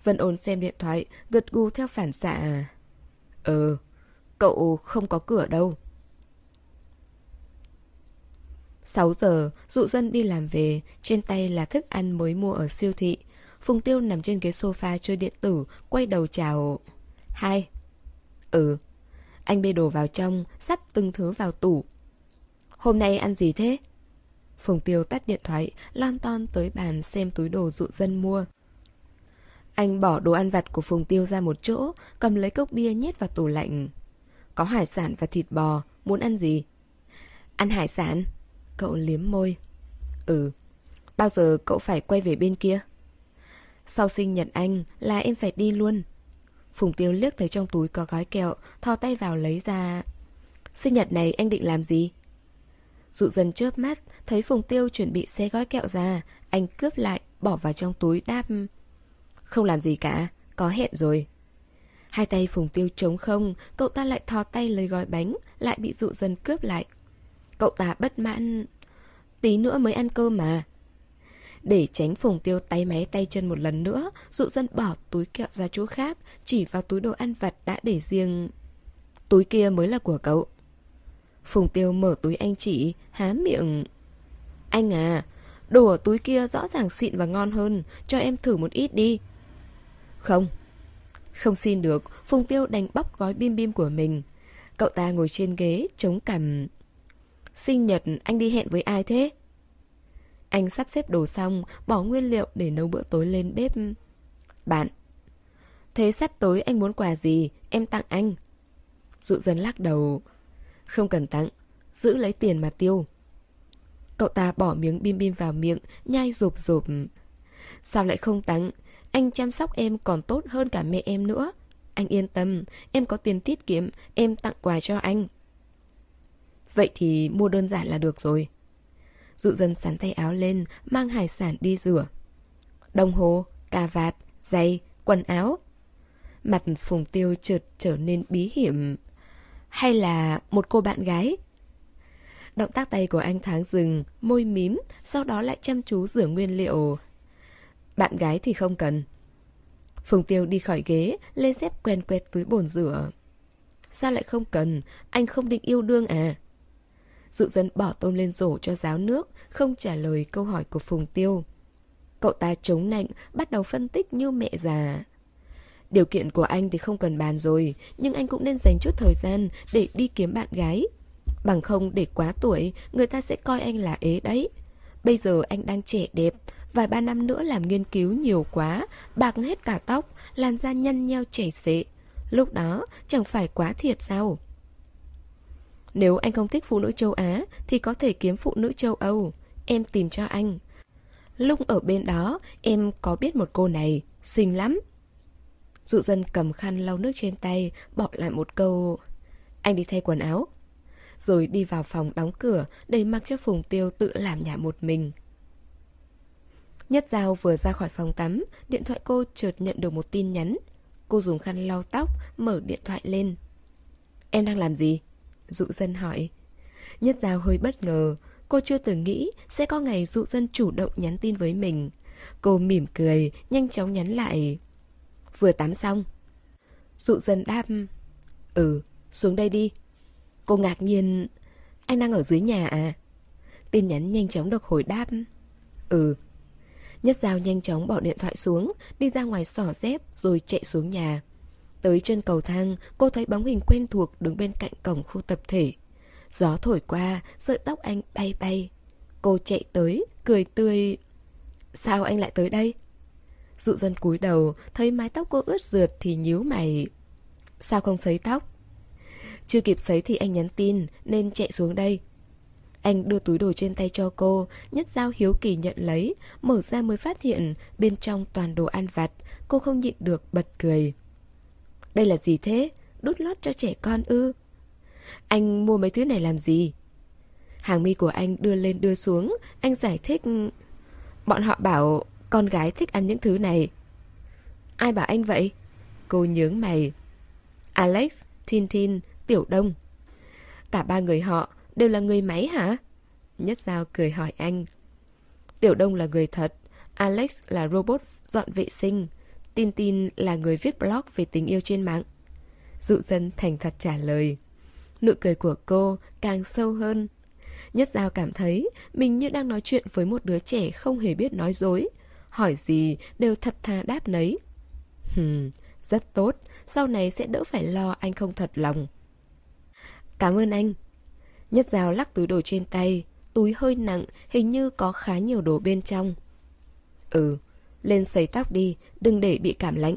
Vân ôn xem điện thoại, gật gù theo phản xạ. Ờ, cậu không có cửa đâu. 6 giờ, dụ dân đi làm về, trên tay là thức ăn mới mua ở siêu thị. Phùng Tiêu nằm trên ghế sofa chơi điện tử, quay đầu chào. Hai. Ừ. Anh bê đồ vào trong, sắp từng thứ vào tủ. Hôm nay ăn gì thế? Phùng Tiêu tắt điện thoại, lon ton tới bàn xem túi đồ dụ dân mua. Anh bỏ đồ ăn vặt của Phùng Tiêu ra một chỗ, cầm lấy cốc bia nhét vào tủ lạnh. Có hải sản và thịt bò, muốn ăn gì? Ăn hải sản? Cậu liếm môi. Ừ. Bao giờ cậu phải quay về bên kia? Sau sinh nhật anh là em phải đi luôn. Phùng Tiêu liếc thấy trong túi có gói kẹo, thò tay vào lấy ra. Sinh nhật này anh định làm gì? Dụ dần chớp mắt, thấy Phùng Tiêu chuẩn bị xe gói kẹo ra, anh cướp lại, bỏ vào trong túi đáp. Không làm gì cả, có hẹn rồi. Hai tay Phùng Tiêu trống không, cậu ta lại thò tay lấy gói bánh, lại bị dụ dần cướp lại. Cậu ta bất mãn. Tí nữa mới ăn cơm mà. Để tránh Phùng Tiêu tay máy tay chân một lần nữa, dụ dân bỏ túi kẹo ra chỗ khác, chỉ vào túi đồ ăn vặt đã để riêng. Túi kia mới là của cậu. Phùng Tiêu mở túi anh chỉ, há miệng. Anh à, Đồ ở túi kia rõ ràng xịn và ngon hơn Cho em thử một ít đi Không Không xin được Phùng Tiêu đành bóc gói bim bim của mình Cậu ta ngồi trên ghế chống cằm Sinh nhật anh đi hẹn với ai thế? Anh sắp xếp đồ xong, Bỏ nguyên liệu để nấu bữa tối lên bếp. Bạn, Thế sắp tối anh muốn quà gì? Em tặng anh. Dụ dân lắc đầu. Không cần tặng, Giữ lấy tiền mà tiêu. Cậu ta bỏ miếng bim bim vào miệng, Nhai rụp rụp Sao lại không tặng? Anh chăm sóc em còn tốt hơn cả mẹ em nữa. Anh yên tâm, Em có tiền tiết kiệm, Em tặng quà cho anh. Vậy thì mua đơn giản là được rồi. Dụ dân sắn tay áo lên Mang hải sản đi rửa Đồng hồ, cà vạt, giày, quần áo Mặt phùng tiêu chợt trở nên bí hiểm Hay là một cô bạn gái Động tác tay của anh tháng dừng, môi mím, sau đó lại chăm chú rửa nguyên liệu. Bạn gái thì không cần. Phùng Tiêu đi khỏi ghế, lên xếp quen quẹt túi bồn rửa. Sao lại không cần, anh không định yêu đương à? Dụ dân bỏ tôm lên rổ cho ráo nước, không trả lời câu hỏi của Phùng Tiêu. Cậu ta chống nạnh, bắt đầu phân tích như mẹ già. Điều kiện của anh thì không cần bàn rồi, nhưng anh cũng nên dành chút thời gian để đi kiếm bạn gái. Bằng không để quá tuổi, người ta sẽ coi anh là ế đấy. Bây giờ anh đang trẻ đẹp, vài ba năm nữa làm nghiên cứu nhiều quá, bạc hết cả tóc, làn da nhăn nheo chảy xệ. Lúc đó chẳng phải quá thiệt sao? Nếu anh không thích phụ nữ châu Á thì có thể kiếm phụ nữ châu Âu. Em tìm cho anh. Lúc ở bên đó, em có biết một cô này, xinh lắm. Dụ dân cầm khăn lau nước trên tay, bỏ lại một câu. Anh đi thay quần áo. Rồi đi vào phòng đóng cửa, để mặc cho Phùng Tiêu tự làm nhà một mình. Nhất Giao vừa ra khỏi phòng tắm, điện thoại cô chợt nhận được một tin nhắn. Cô dùng khăn lau tóc, mở điện thoại lên. Em đang làm gì? Dụ dân hỏi. Nhất Giao hơi bất ngờ, cô chưa từng nghĩ sẽ có ngày dụ dân chủ động nhắn tin với mình. Cô mỉm cười, nhanh chóng nhắn lại. Vừa tắm xong. Dụ dân đáp. Ừ, xuống đây đi. Cô ngạc nhiên. Anh đang ở dưới nhà à? Tin nhắn nhanh chóng được hồi đáp. Ừ. Nhất Giao nhanh chóng bỏ điện thoại xuống, đi ra ngoài xỏ dép rồi chạy xuống nhà. Tới chân cầu thang, cô thấy bóng hình quen thuộc đứng bên cạnh cổng khu tập thể. Gió thổi qua, sợi tóc anh bay bay. Cô chạy tới, cười tươi. Sao anh lại tới đây? Dụ dân cúi đầu, thấy mái tóc cô ướt rượt thì nhíu mày. Sao không sấy tóc? Chưa kịp sấy thì anh nhắn tin, nên chạy xuống đây. Anh đưa túi đồ trên tay cho cô, nhất dao hiếu kỳ nhận lấy, mở ra mới phát hiện bên trong toàn đồ ăn vặt, cô không nhịn được bật cười. Đây là gì thế? Đút lót cho trẻ con ư? Anh mua mấy thứ này làm gì? Hàng mi của anh đưa lên đưa xuống, anh giải thích... Bọn họ bảo con gái thích ăn những thứ này. Ai bảo anh vậy? Cô nhướng mày. Alex, Tintin, Tiểu Đông. Cả ba người họ đều là người máy hả? Nhất Giao cười hỏi anh. Tiểu Đông là người thật, Alex là robot dọn vệ sinh, Tin Tin là người viết blog về tình yêu trên mạng. Dụ dân thành thật trả lời. Nụ cười của cô càng sâu hơn. Nhất Giao cảm thấy mình như đang nói chuyện với một đứa trẻ không hề biết nói dối. Hỏi gì đều thật thà đáp nấy. Hừm, rất tốt, sau này sẽ đỡ phải lo anh không thật lòng. Cảm ơn anh. Nhất Giao lắc túi đồ trên tay, túi hơi nặng, hình như có khá nhiều đồ bên trong. Ừ, lên sấy tóc đi, đừng để bị cảm lạnh.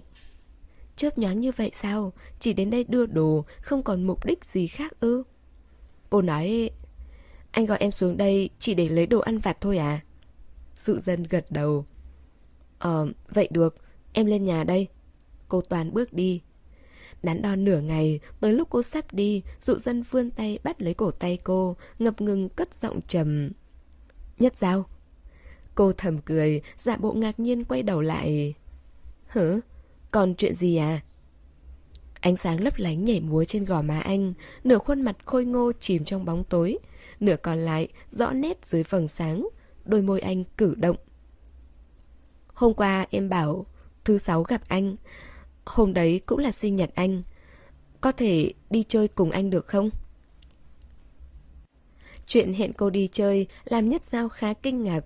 Chớp nhoáng như vậy sao? Chỉ đến đây đưa đồ, không còn mục đích gì khác ư? Cô nói... Anh gọi em xuống đây chỉ để lấy đồ ăn vặt thôi à? Sự dân gật đầu. Ờ, vậy được, em lên nhà đây. Cô Toàn bước đi. Đắn đo nửa ngày, tới lúc cô sắp đi, dụ dân vươn tay bắt lấy cổ tay cô, ngập ngừng cất giọng trầm. Nhất giao. Cô thầm cười, giả bộ ngạc nhiên quay đầu lại. Hử? Còn chuyện gì à? Ánh sáng lấp lánh nhảy múa trên gò má anh, nửa khuôn mặt khôi ngô chìm trong bóng tối, nửa còn lại rõ nét dưới vầng sáng, đôi môi anh cử động. Hôm qua em bảo thứ sáu gặp anh, hôm đấy cũng là sinh nhật anh. Có thể đi chơi cùng anh được không? Chuyện hẹn cô đi chơi làm Nhất Giao khá kinh ngạc.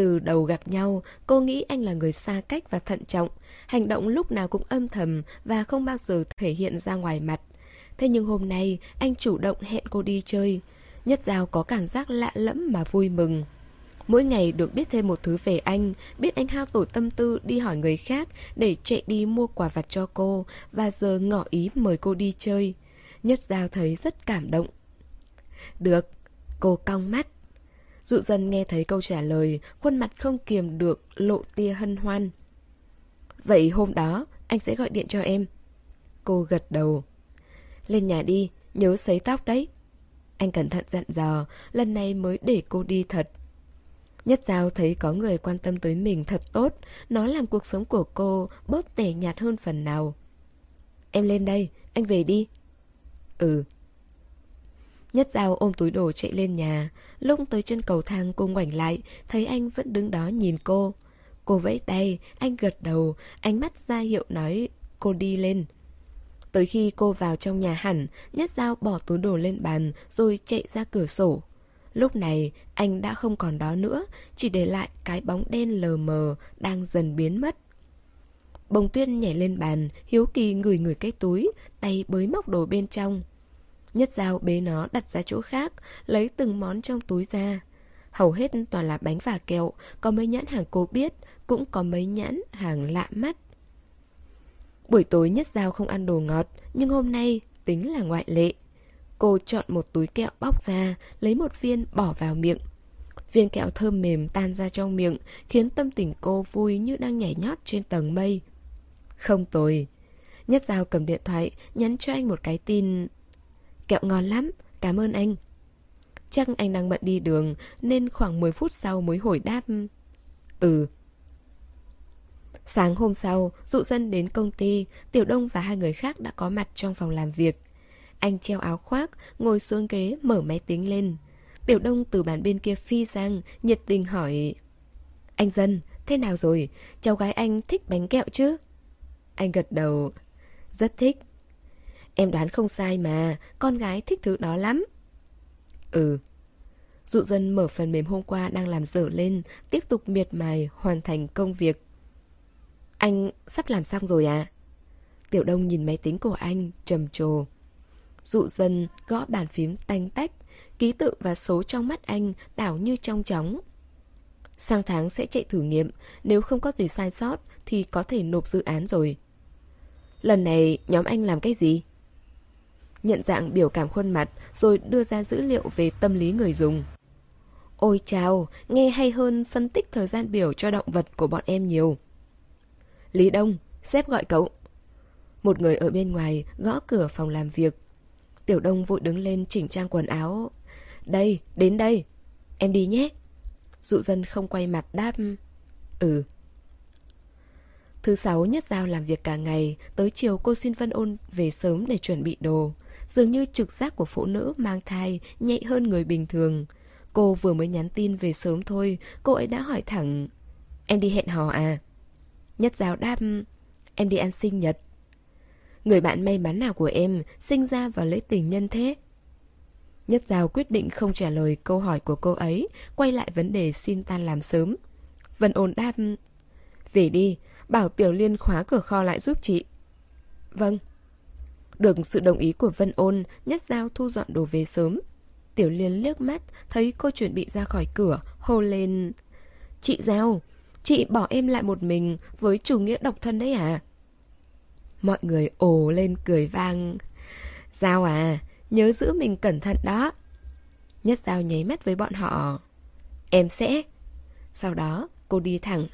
Từ đầu gặp nhau, cô nghĩ anh là người xa cách và thận trọng, hành động lúc nào cũng âm thầm và không bao giờ thể hiện ra ngoài mặt. Thế nhưng hôm nay, anh chủ động hẹn cô đi chơi. Nhất Giao có cảm giác lạ lẫm mà vui mừng. Mỗi ngày được biết thêm một thứ về anh, biết anh hao tổn tâm tư đi hỏi người khác để chạy đi mua quà vặt cho cô và giờ ngỏ ý mời cô đi chơi. Nhất Giao thấy rất cảm động. Được, cô cong mắt. Dụ dân nghe thấy câu trả lời, khuôn mặt không kiềm được, lộ tia hân hoan. Vậy hôm đó, anh sẽ gọi điện cho em. Cô gật đầu. Lên nhà đi, nhớ sấy tóc đấy. Anh cẩn thận dặn dò, lần này mới để cô đi thật. Nhất Giao thấy có người quan tâm tới mình thật tốt, nó làm cuộc sống của cô bớt tẻ nhạt hơn phần nào. Em lên đây, anh về đi. Ừ. Nhất Giao ôm túi đồ chạy lên nhà, lúc tới chân cầu thang cô ngoảnh lại, thấy anh vẫn đứng đó nhìn cô. Cô vẫy tay, anh gật đầu, ánh mắt ra hiệu nói cô đi lên. Tới khi cô vào trong nhà hẳn, Nhất Giao bỏ túi đồ lên bàn rồi chạy ra cửa sổ. Lúc này anh đã không còn đó nữa Chỉ để lại cái bóng đen lờ mờ Đang dần biến mất Bồng tuyên nhảy lên bàn Hiếu kỳ ngửi ngửi cái túi Tay bới móc đồ bên trong Nhất dao bế nó đặt ra chỗ khác Lấy từng món trong túi ra Hầu hết toàn là bánh và kẹo Có mấy nhãn hàng cô biết Cũng có mấy nhãn hàng lạ mắt Buổi tối nhất dao không ăn đồ ngọt Nhưng hôm nay tính là ngoại lệ Cô chọn một túi kẹo bóc ra, lấy một viên bỏ vào miệng. Viên kẹo thơm mềm tan ra trong miệng, khiến tâm tình cô vui như đang nhảy nhót trên tầng mây. Không tồi. Nhất Giao cầm điện thoại, nhắn cho anh một cái tin. Kẹo ngon lắm, cảm ơn anh. Chắc anh đang bận đi đường, nên khoảng 10 phút sau mới hồi đáp. Ừ. Sáng hôm sau, dụ dân đến công ty, Tiểu Đông và hai người khác đã có mặt trong phòng làm việc. Anh treo áo khoác, ngồi xuống ghế, mở máy tính lên. Tiểu Đông từ bàn bên kia phi sang, nhiệt tình hỏi. Anh Dân, thế nào rồi? Cháu gái anh thích bánh kẹo chứ? Anh gật đầu. Rất thích. Em đoán không sai mà, con gái thích thứ đó lắm. Ừ. Dụ dân mở phần mềm hôm qua đang làm dở lên, tiếp tục miệt mài hoàn thành công việc. Anh sắp làm xong rồi à? Tiểu Đông nhìn máy tính của anh, trầm trồ. Dụ Dân gõ bàn phím tanh tách Ký tự và số trong mắt anh đảo như trong chóng Sang tháng sẽ chạy thử nghiệm Nếu không có gì sai sót Thì có thể nộp dự án rồi Lần này nhóm anh làm cái gì? Nhận dạng biểu cảm khuôn mặt Rồi đưa ra dữ liệu về tâm lý người dùng Ôi chào, nghe hay hơn phân tích thời gian biểu cho động vật của bọn em nhiều Lý Đông, sếp gọi cậu Một người ở bên ngoài gõ cửa phòng làm việc Tiểu Đông vội đứng lên chỉnh trang quần áo. Đây, đến đây. Em đi nhé. Dụ dân không quay mặt đáp. Ừ. Thứ sáu nhất giao làm việc cả ngày, tới chiều cô xin Vân Ôn về sớm để chuẩn bị đồ. Dường như trực giác của phụ nữ mang thai nhạy hơn người bình thường. Cô vừa mới nhắn tin về sớm thôi, cô ấy đã hỏi thẳng. Em đi hẹn hò à? Nhất giao đáp, em đi ăn sinh nhật. Người bạn may mắn nào của em sinh ra vào lễ tình nhân thế? Nhất Giao quyết định không trả lời câu hỏi của cô ấy, quay lại vấn đề xin tan làm sớm. Vân ồn đáp, về đi, bảo Tiểu Liên khóa cửa kho lại giúp chị. Vâng. Được sự đồng ý của Vân ôn, Nhất Giao thu dọn đồ về sớm. Tiểu Liên liếc mắt, thấy cô chuẩn bị ra khỏi cửa, hô lên. Chị Giao, chị bỏ em lại một mình với chủ nghĩa độc thân đấy à? Mọi người ồ lên cười vang. Giao à, nhớ giữ mình cẩn thận đó. Nhất Giao nháy mắt với bọn họ. Em sẽ. Sau đó, cô đi thẳng.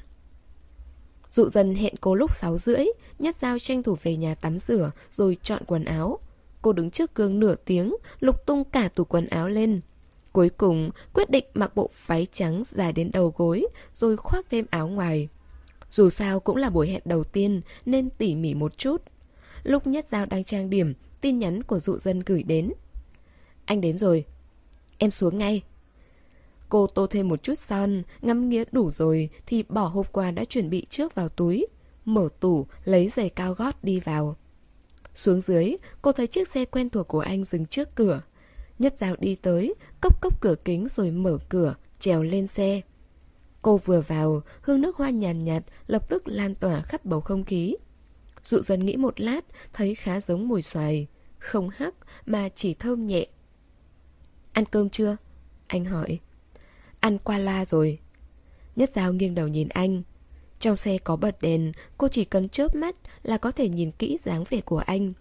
Dụ Dân hẹn cô lúc 6 rưỡi, Nhất Giao tranh thủ về nhà tắm rửa rồi chọn quần áo. Cô đứng trước gương nửa tiếng, lục tung cả tủ quần áo lên. Cuối cùng, quyết định mặc bộ váy trắng dài đến đầu gối, rồi khoác thêm áo ngoài. Dù sao cũng là buổi hẹn đầu tiên nên tỉ mỉ một chút. Lúc Nhất Giao đang trang điểm, tin nhắn của dụ dân gửi đến. Anh đến rồi. Em xuống ngay. Cô tô thêm một chút son, ngắm nghĩa đủ rồi thì bỏ hộp quà đã chuẩn bị trước vào túi. Mở tủ, lấy giày cao gót đi vào. Xuống dưới, cô thấy chiếc xe quen thuộc của anh dừng trước cửa. Nhất Giao đi tới, cốc cốc cửa kính rồi mở cửa, trèo lên xe. Cô vừa vào, hương nước hoa nhàn nhạt, nhạt lập tức lan tỏa khắp bầu không khí. Dụ dần nghĩ một lát, thấy khá giống mùi xoài. Không hắc, mà chỉ thơm nhẹ. Ăn cơm chưa? Anh hỏi. Ăn qua la rồi. Nhất Giao nghiêng đầu nhìn anh. Trong xe có bật đèn, cô chỉ cần chớp mắt là có thể nhìn kỹ dáng vẻ của anh.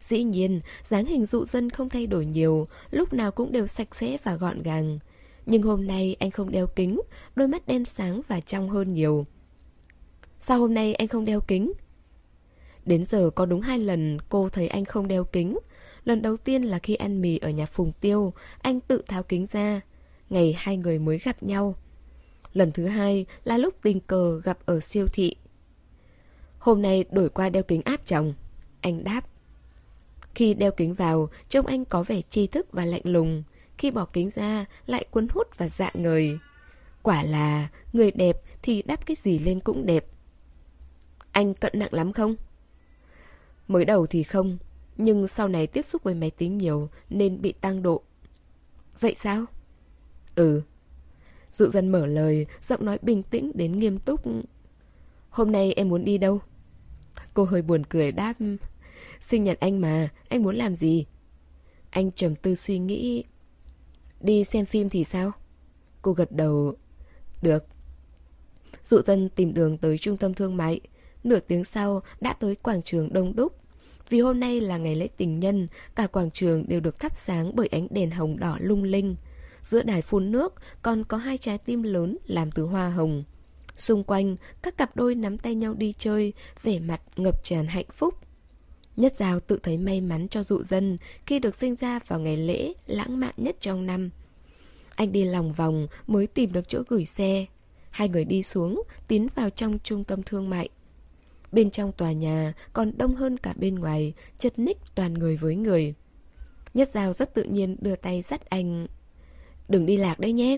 Dĩ nhiên, dáng hình dụ dân không thay đổi nhiều, lúc nào cũng đều sạch sẽ và gọn gàng. Nhưng hôm nay anh không đeo kính, đôi mắt đen sáng và trong hơn nhiều. Sao hôm nay anh không đeo kính? Đến giờ có đúng hai lần cô thấy anh không đeo kính. Lần đầu tiên là khi ăn mì ở nhà Phùng Tiêu, anh tự tháo kính ra. Ngày hai người mới gặp nhau. Lần thứ hai là lúc tình cờ gặp ở siêu thị. Hôm nay đổi qua đeo kính áp chồng. Anh đáp. Khi đeo kính vào, trông anh có vẻ tri thức và lạnh lùng. Khi bỏ kính ra, lại cuốn hút và dạng người. Quả là, người đẹp thì đắp cái gì lên cũng đẹp. Anh cận nặng lắm không? Mới đầu thì không, nhưng sau này tiếp xúc với máy tính nhiều nên bị tăng độ. Vậy sao? Ừ. Dụ dân mở lời, giọng nói bình tĩnh đến nghiêm túc. Hôm nay em muốn đi đâu? Cô hơi buồn cười đáp. Sinh nhật anh mà, anh muốn làm gì? Anh trầm tư suy nghĩ. Đi xem phim thì sao? Cô gật đầu. Được. Dụ dân tìm đường tới trung tâm thương mại. Nửa tiếng sau đã tới quảng trường đông đúc. Vì hôm nay là ngày lễ tình nhân, cả quảng trường đều được thắp sáng bởi ánh đèn hồng đỏ lung linh. Giữa đài phun nước còn có hai trái tim lớn làm từ hoa hồng. Xung quanh, các cặp đôi nắm tay nhau đi chơi, vẻ mặt ngập tràn hạnh phúc. Nhất Giao tự thấy may mắn cho dụ dân khi được sinh ra vào ngày lễ lãng mạn nhất trong năm. Anh đi lòng vòng mới tìm được chỗ gửi xe. Hai người đi xuống, tiến vào trong trung tâm thương mại. Bên trong tòa nhà còn đông hơn cả bên ngoài, chật ních toàn người với người. Nhất Giao rất tự nhiên đưa tay dắt anh. Đừng đi lạc đấy nhé.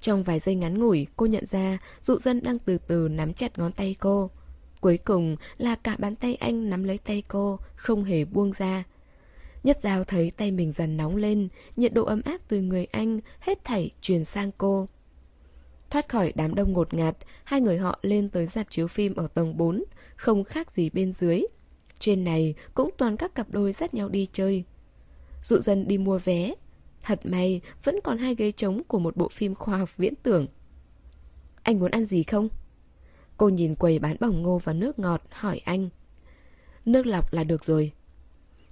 Trong vài giây ngắn ngủi, cô nhận ra dụ dân đang từ từ nắm chặt ngón tay cô. Cuối cùng là cả bàn tay anh nắm lấy tay cô, không hề buông ra. Nhất Giao thấy tay mình dần nóng lên, nhiệt độ ấm áp từ người anh hết thảy truyền sang cô. Thoát khỏi đám đông ngột ngạt, hai người họ lên tới dạp chiếu phim ở tầng 4, không khác gì bên dưới. Trên này cũng toàn các cặp đôi dắt nhau đi chơi. Dụ dân đi mua vé. Thật may, vẫn còn hai ghế trống của một bộ phim khoa học viễn tưởng. Anh muốn ăn gì không? Cô nhìn quầy bán bỏng ngô và nước ngọt, hỏi anh. Nước lọc là được rồi.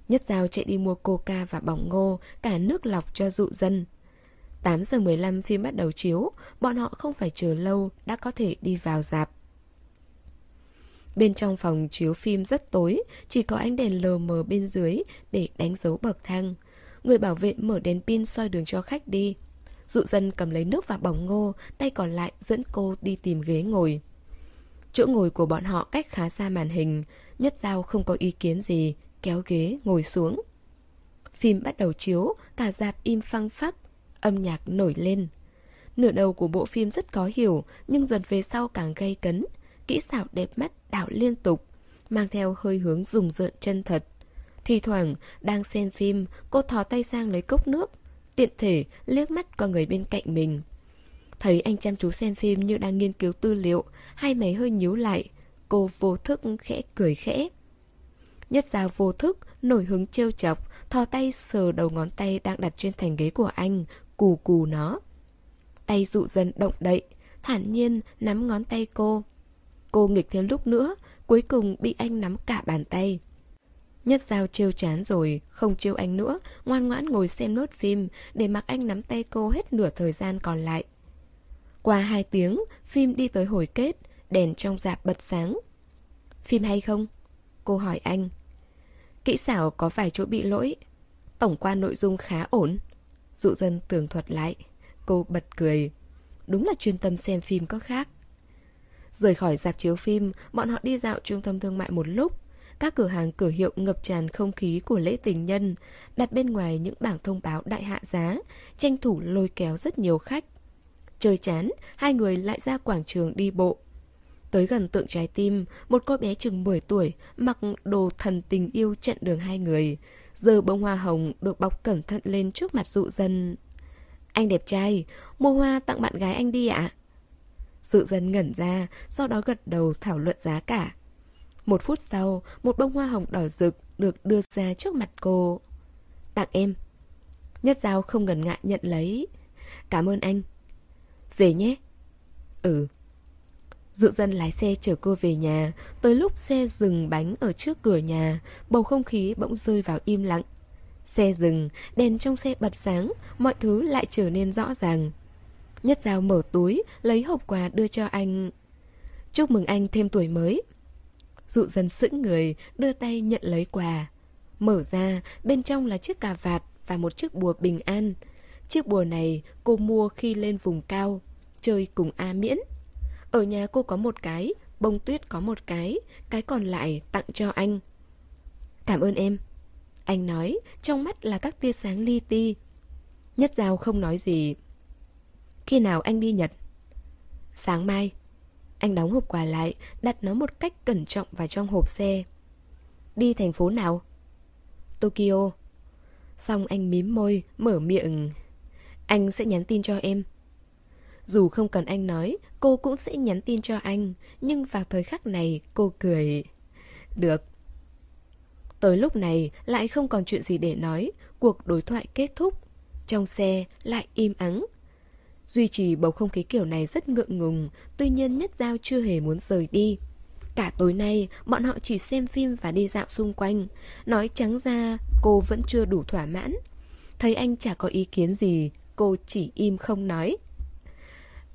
Nhất Giao chạy đi mua coca và bỏng ngô, cả nước lọc cho dụ dân. 8 giờ 15 phim bắt đầu chiếu, bọn họ không phải chờ lâu đã có thể đi vào dạp. Bên trong phòng chiếu phim rất tối, chỉ có ánh đèn lờ mờ bên dưới để đánh dấu bậc thang. Người bảo vệ mở đèn pin soi đường cho khách đi. Dụ dân cầm lấy nước và bỏng ngô, tay còn lại dẫn cô đi tìm ghế ngồi. Chỗ ngồi của bọn họ cách khá xa màn hình, nhất giao không có ý kiến gì, kéo ghế ngồi xuống. Phim bắt đầu chiếu, cả dạp im phăng phắc, âm nhạc nổi lên. Nửa đầu của bộ phim rất có hiểu, nhưng dần về sau càng gây cấn, kỹ xảo đẹp mắt đảo liên tục, mang theo hơi hướng rùng rợn chân thật. Thì thoảng, đang xem phim, cô thò tay sang lấy cốc nước, tiện thể liếc mắt qua người bên cạnh mình. Thấy anh chăm chú xem phim như đang nghiên cứu tư liệu, hai mày hơi nhíu lại, cô vô thức khẽ cười khẽ. Nhất ra vô thức, nổi hứng trêu chọc, thò tay sờ đầu ngón tay đang đặt trên thành ghế của anh, cù cù nó. Tay dụ dần động đậy, thản nhiên nắm ngón tay cô. Cô nghịch thêm lúc nữa, cuối cùng bị anh nắm cả bàn tay. Nhất Giao trêu chán rồi, không trêu anh nữa, ngoan ngoãn ngồi xem nốt phim để mặc anh nắm tay cô hết nửa thời gian còn lại. Qua hai tiếng, phim đi tới hồi kết, đèn trong dạp bật sáng. Phim hay không? Cô hỏi anh. Kỹ xảo có vài chỗ bị lỗi. Tổng quan nội dung khá ổn. Dụ dân tường thuật lại. Cô bật cười. Đúng là chuyên tâm xem phim có khác. Rời khỏi dạp chiếu phim, bọn họ đi dạo trung tâm thương mại một lúc. Các cửa hàng cửa hiệu ngập tràn không khí của lễ tình nhân, đặt bên ngoài những bảng thông báo đại hạ giá, tranh thủ lôi kéo rất nhiều khách. Chơi chán, hai người lại ra quảng trường đi bộ. Tới gần tượng trái tim, một cô bé chừng 10 tuổi, mặc đồ thần tình yêu chặn đường hai người. Giờ bông hoa hồng được bọc cẩn thận lên trước mặt dụ dân. Anh đẹp trai, mua hoa tặng bạn gái anh đi ạ. sự dân ngẩn ra, sau đó gật đầu thảo luận giá cả. Một phút sau, một bông hoa hồng đỏ rực được đưa ra trước mặt cô. Tặng em. Nhất Giao không ngần ngại nhận lấy. Cảm ơn anh. Về nhé. Ừ. Dụ dân lái xe chở cô về nhà, tới lúc xe dừng bánh ở trước cửa nhà, bầu không khí bỗng rơi vào im lặng. Xe dừng, đèn trong xe bật sáng, mọi thứ lại trở nên rõ ràng. Nhất Giao mở túi, lấy hộp quà đưa cho anh. Chúc mừng anh thêm tuổi mới. Dụ dân sững người, đưa tay nhận lấy quà. Mở ra, bên trong là chiếc cà vạt và một chiếc bùa bình an. Chiếc bùa này cô mua khi lên vùng cao, chơi cùng A Miễn. Ở nhà cô có một cái, bông tuyết có một cái, cái còn lại tặng cho anh. Cảm ơn em. Anh nói, trong mắt là các tia sáng li ti. Nhất Giao không nói gì. Khi nào anh đi Nhật? Sáng mai. Anh đóng hộp quà lại, đặt nó một cách cẩn trọng vào trong hộp xe. Đi thành phố nào? Tokyo. Xong anh mím môi, mở miệng. Anh sẽ nhắn tin cho em. Dù không cần anh nói, cô cũng sẽ nhắn tin cho anh. Nhưng vào thời khắc này, cô cười. Được. Tới lúc này, lại không còn chuyện gì để nói. Cuộc đối thoại kết thúc. Trong xe, lại im ắng. Duy trì bầu không khí kiểu này rất ngượng ngùng, tuy nhiên Nhất Giao chưa hề muốn rời đi. Cả tối nay, bọn họ chỉ xem phim và đi dạo xung quanh. Nói trắng ra, cô vẫn chưa đủ thỏa mãn. Thấy anh chả có ý kiến gì, cô chỉ im không nói.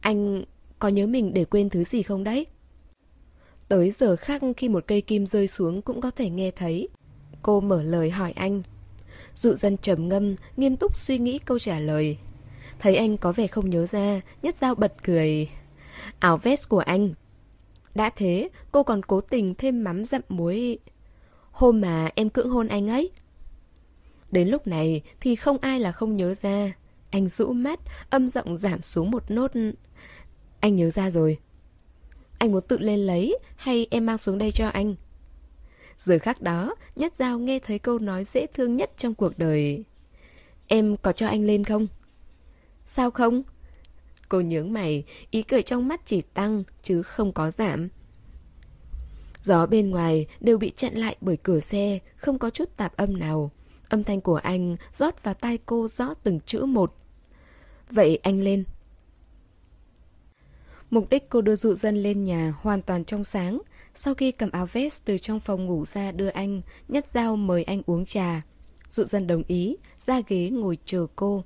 Anh có nhớ mình để quên thứ gì không đấy? Tới giờ khác khi một cây kim rơi xuống cũng có thể nghe thấy. Cô mở lời hỏi anh. Dụ dân trầm ngâm, nghiêm túc suy nghĩ câu trả lời. Thấy anh có vẻ không nhớ ra, nhất dao bật cười. Áo vest của anh. Đã thế, cô còn cố tình thêm mắm dặm muối. Hôm mà em cưỡng hôn anh ấy. Đến lúc này thì không ai là không nhớ ra. Anh rũ mắt, âm giọng giảm xuống một nốt. Anh nhớ ra rồi. Anh muốn tự lên lấy hay em mang xuống đây cho anh? Giờ khác đó, Nhất Giao nghe thấy câu nói dễ thương nhất trong cuộc đời. Em có cho anh lên không? Sao không? Cô nhướng mày, ý cười trong mắt chỉ tăng chứ không có giảm. Gió bên ngoài đều bị chặn lại bởi cửa xe, không có chút tạp âm nào. Âm thanh của anh rót vào tai cô rõ từng chữ một. Vậy anh lên. Mục đích cô đưa dụ dân lên nhà hoàn toàn trong sáng. Sau khi cầm áo vest từ trong phòng ngủ ra đưa anh, nhất dao mời anh uống trà. Dụ dân đồng ý, ra ghế ngồi chờ cô.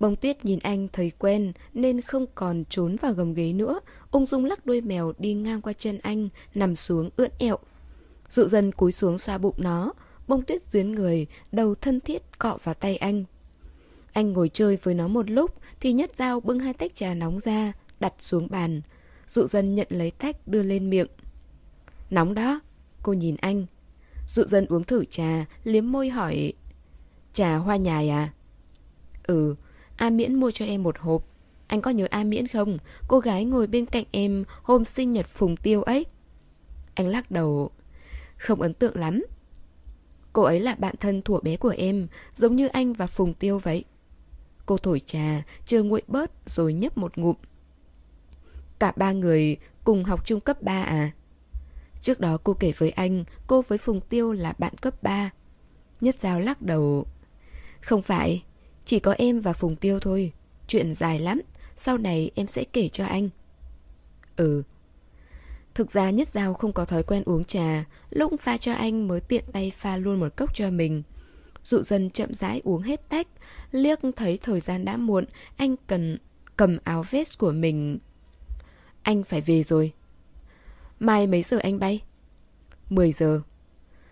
Bông tuyết nhìn anh thấy quen nên không còn trốn vào gầm ghế nữa, ung dung lắc đuôi mèo đi ngang qua chân anh, nằm xuống ưỡn ẹo. Dụ dân cúi xuống xoa bụng nó, bông tuyết dướn người, đầu thân thiết cọ vào tay anh. Anh ngồi chơi với nó một lúc thì nhất dao bưng hai tách trà nóng ra, đặt xuống bàn. Dụ dân nhận lấy tách đưa lên miệng. Nóng đó, cô nhìn anh. Dụ dân uống thử trà, liếm môi hỏi. Trà hoa nhài à? Ừ, A Miễn mua cho em một hộp. Anh có nhớ A Miễn không? Cô gái ngồi bên cạnh em hôm sinh nhật Phùng Tiêu ấy. Anh lắc đầu. Không ấn tượng lắm. Cô ấy là bạn thân thủa bé của em, giống như anh và Phùng Tiêu vậy. Cô thổi trà, chờ nguội bớt rồi nhấp một ngụm. Cả ba người cùng học trung cấp 3 à? Trước đó cô kể với anh, cô với Phùng Tiêu là bạn cấp 3. Nhất Giao lắc đầu. Không phải, chỉ có em và Phùng Tiêu thôi. Chuyện dài lắm, sau này em sẽ kể cho anh. Ừ. Thực ra Nhất Giao không có thói quen uống trà, lúc pha cho anh mới tiện tay pha luôn một cốc cho mình. Dụ dần chậm rãi uống hết tách, liếc thấy thời gian đã muộn, anh cần cầm áo vest của mình. Anh phải về rồi. Mai mấy giờ anh bay? 10 giờ.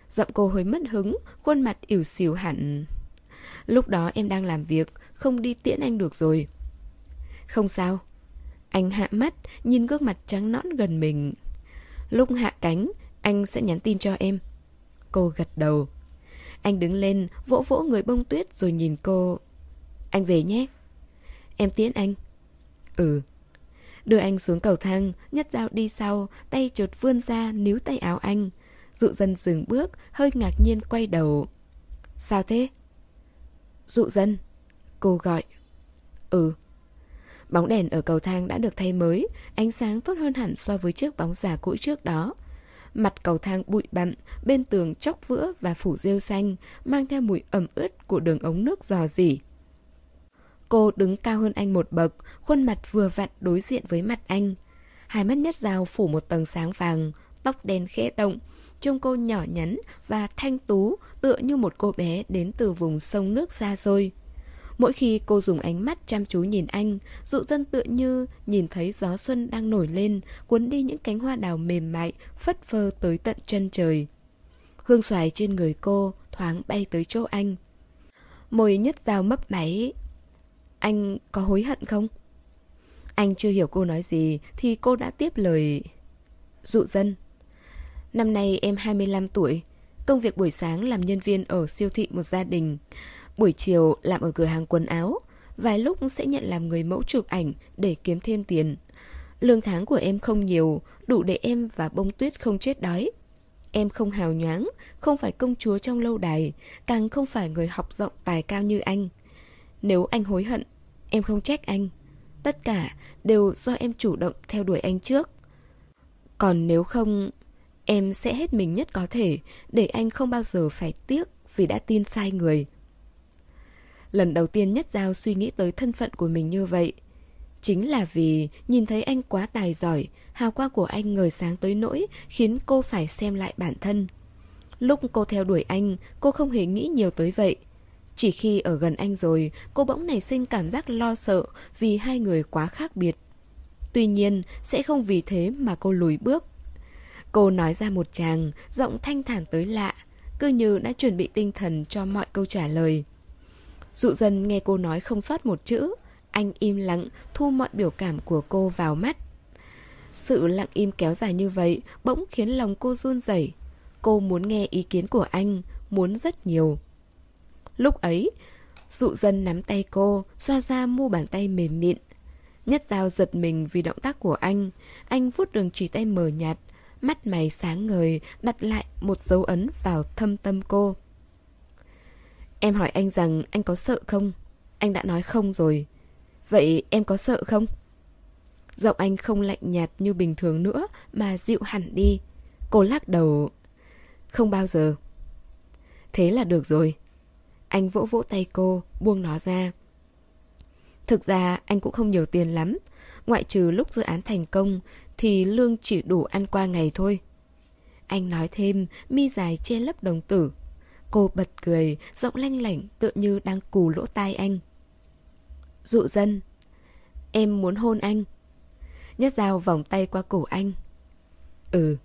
Giọng cô hơi mất hứng, khuôn mặt ỉu xìu hẳn. Lúc đó em đang làm việc, không đi tiễn anh được rồi. Không sao. Anh hạ mắt, nhìn gương mặt trắng nõn gần mình. Lúc hạ cánh, anh sẽ nhắn tin cho em. Cô gật đầu. Anh đứng lên, vỗ vỗ người bông tuyết rồi nhìn cô. Anh về nhé. Em tiễn anh. Ừ. Đưa anh xuống cầu thang, nhất dao đi sau, tay chột vươn ra, níu tay áo anh. Dụ dân dừng bước, hơi ngạc nhiên quay đầu. Sao thế? Dụ dân. Cô gọi. Ừ. Bóng đèn ở cầu thang đã được thay mới, ánh sáng tốt hơn hẳn so với chiếc bóng già cũ trước đó. Mặt cầu thang bụi bặm, bên tường chóc vữa và phủ rêu xanh, mang theo mùi ẩm ướt của đường ống nước dò dỉ. Cô đứng cao hơn anh một bậc, khuôn mặt vừa vặn đối diện với mặt anh. Hai mắt nhất dao phủ một tầng sáng vàng, tóc đen khẽ động, trông cô nhỏ nhắn và thanh tú tựa như một cô bé đến từ vùng sông nước xa xôi. Mỗi khi cô dùng ánh mắt chăm chú nhìn anh, dụ dân tựa như nhìn thấy gió xuân đang nổi lên, cuốn đi những cánh hoa đào mềm mại, phất phơ tới tận chân trời. Hương xoài trên người cô thoáng bay tới chỗ anh. Môi nhất dao mấp máy. Anh có hối hận không? Anh chưa hiểu cô nói gì thì cô đã tiếp lời. Dụ dân. Năm nay em 25 tuổi. Công việc buổi sáng làm nhân viên ở siêu thị một gia đình. Buổi chiều làm ở cửa hàng quần áo, vài lúc sẽ nhận làm người mẫu chụp ảnh để kiếm thêm tiền. Lương tháng của em không nhiều, đủ để em và bông tuyết không chết đói. Em không hào nhoáng, không phải công chúa trong lâu đài, càng không phải người học rộng tài cao như anh. Nếu anh hối hận, em không trách anh. Tất cả đều do em chủ động theo đuổi anh trước. Còn nếu không, em sẽ hết mình nhất có thể để anh không bao giờ phải tiếc vì đã tin sai người. Lần đầu tiên Nhất Giao suy nghĩ tới thân phận của mình như vậy. Chính là vì nhìn thấy anh quá tài giỏi, hào quang của anh ngời sáng tới nỗi khiến cô phải xem lại bản thân. Lúc cô theo đuổi anh, cô không hề nghĩ nhiều tới vậy. Chỉ khi ở gần anh rồi, cô bỗng nảy sinh cảm giác lo sợ vì hai người quá khác biệt. Tuy nhiên, sẽ không vì thế mà cô lùi bước. Cô nói ra một chàng, giọng thanh thản tới lạ, cứ như đã chuẩn bị tinh thần cho mọi câu trả lời. Dụ dần nghe cô nói không sót một chữ Anh im lặng thu mọi biểu cảm của cô vào mắt. Sự lặng im kéo dài như vậy Bỗng khiến lòng cô run rẩy. Cô muốn nghe ý kiến của anh Muốn rất nhiều. Lúc ấy Dụ dân nắm tay cô Xoa ra mu bàn tay mềm mịn. Nhất dao giật mình vì động tác của anh Anh vuốt đường chỉ tay mờ nhạt Mắt mày sáng ngời Đặt lại một dấu ấn vào thâm tâm cô Em hỏi anh rằng anh có sợ không? Anh đã nói không rồi. Vậy em có sợ không? Giọng anh không lạnh nhạt như bình thường nữa mà dịu hẳn đi. Cô lắc đầu. Không bao giờ. Thế là được rồi. Anh vỗ vỗ tay cô, buông nó ra. Thực ra anh cũng không nhiều tiền lắm. Ngoại trừ lúc dự án thành công thì lương chỉ đủ ăn qua ngày thôi. Anh nói thêm, mi dài che lấp đồng tử. Cô bật cười, giọng lanh lảnh tựa như đang cù lỗ tai anh. Dụ dân, em muốn hôn anh. Nhất dao vòng tay qua cổ anh. Ừ.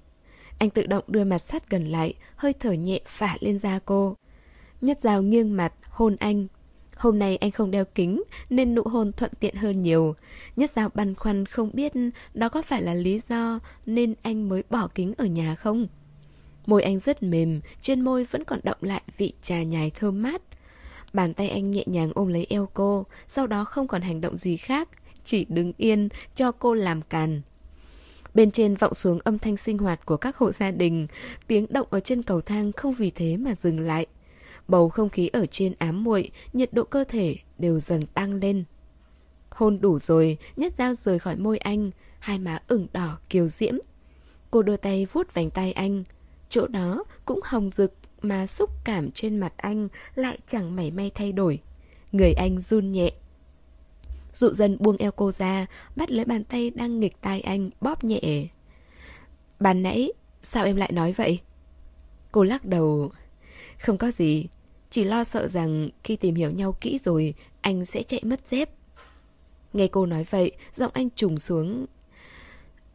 Anh tự động đưa mặt sát gần lại, hơi thở nhẹ phả lên da cô. Nhất dao nghiêng mặt, hôn anh. Hôm nay anh không đeo kính nên nụ hôn thuận tiện hơn nhiều. Nhất dao băn khoăn không biết đó có phải là lý do nên anh mới bỏ kính ở nhà không? Môi anh rất mềm, trên môi vẫn còn động lại vị trà nhài thơm mát. Bàn tay anh nhẹ nhàng ôm lấy eo cô, sau đó không còn hành động gì khác, chỉ đứng yên cho cô làm càn. Bên trên vọng xuống âm thanh sinh hoạt của các hộ gia đình, tiếng động ở chân cầu thang không vì thế mà dừng lại. Bầu không khí ở trên ám muội, nhiệt độ cơ thể đều dần tăng lên. Hôn đủ rồi, nhất dao rời khỏi môi anh, hai má ửng đỏ kiều diễm. Cô đưa tay vuốt vành tay anh, Chỗ đó cũng hồng rực mà xúc cảm trên mặt anh lại chẳng mảy may thay đổi. Người anh run nhẹ. Dụ dần buông eo cô ra, bắt lấy bàn tay đang nghịch tai anh, bóp nhẹ. Bàn nãy, sao em lại nói vậy? Cô lắc đầu. Không có gì, chỉ lo sợ rằng khi tìm hiểu nhau kỹ rồi, anh sẽ chạy mất dép. Nghe cô nói vậy, giọng anh trùng xuống.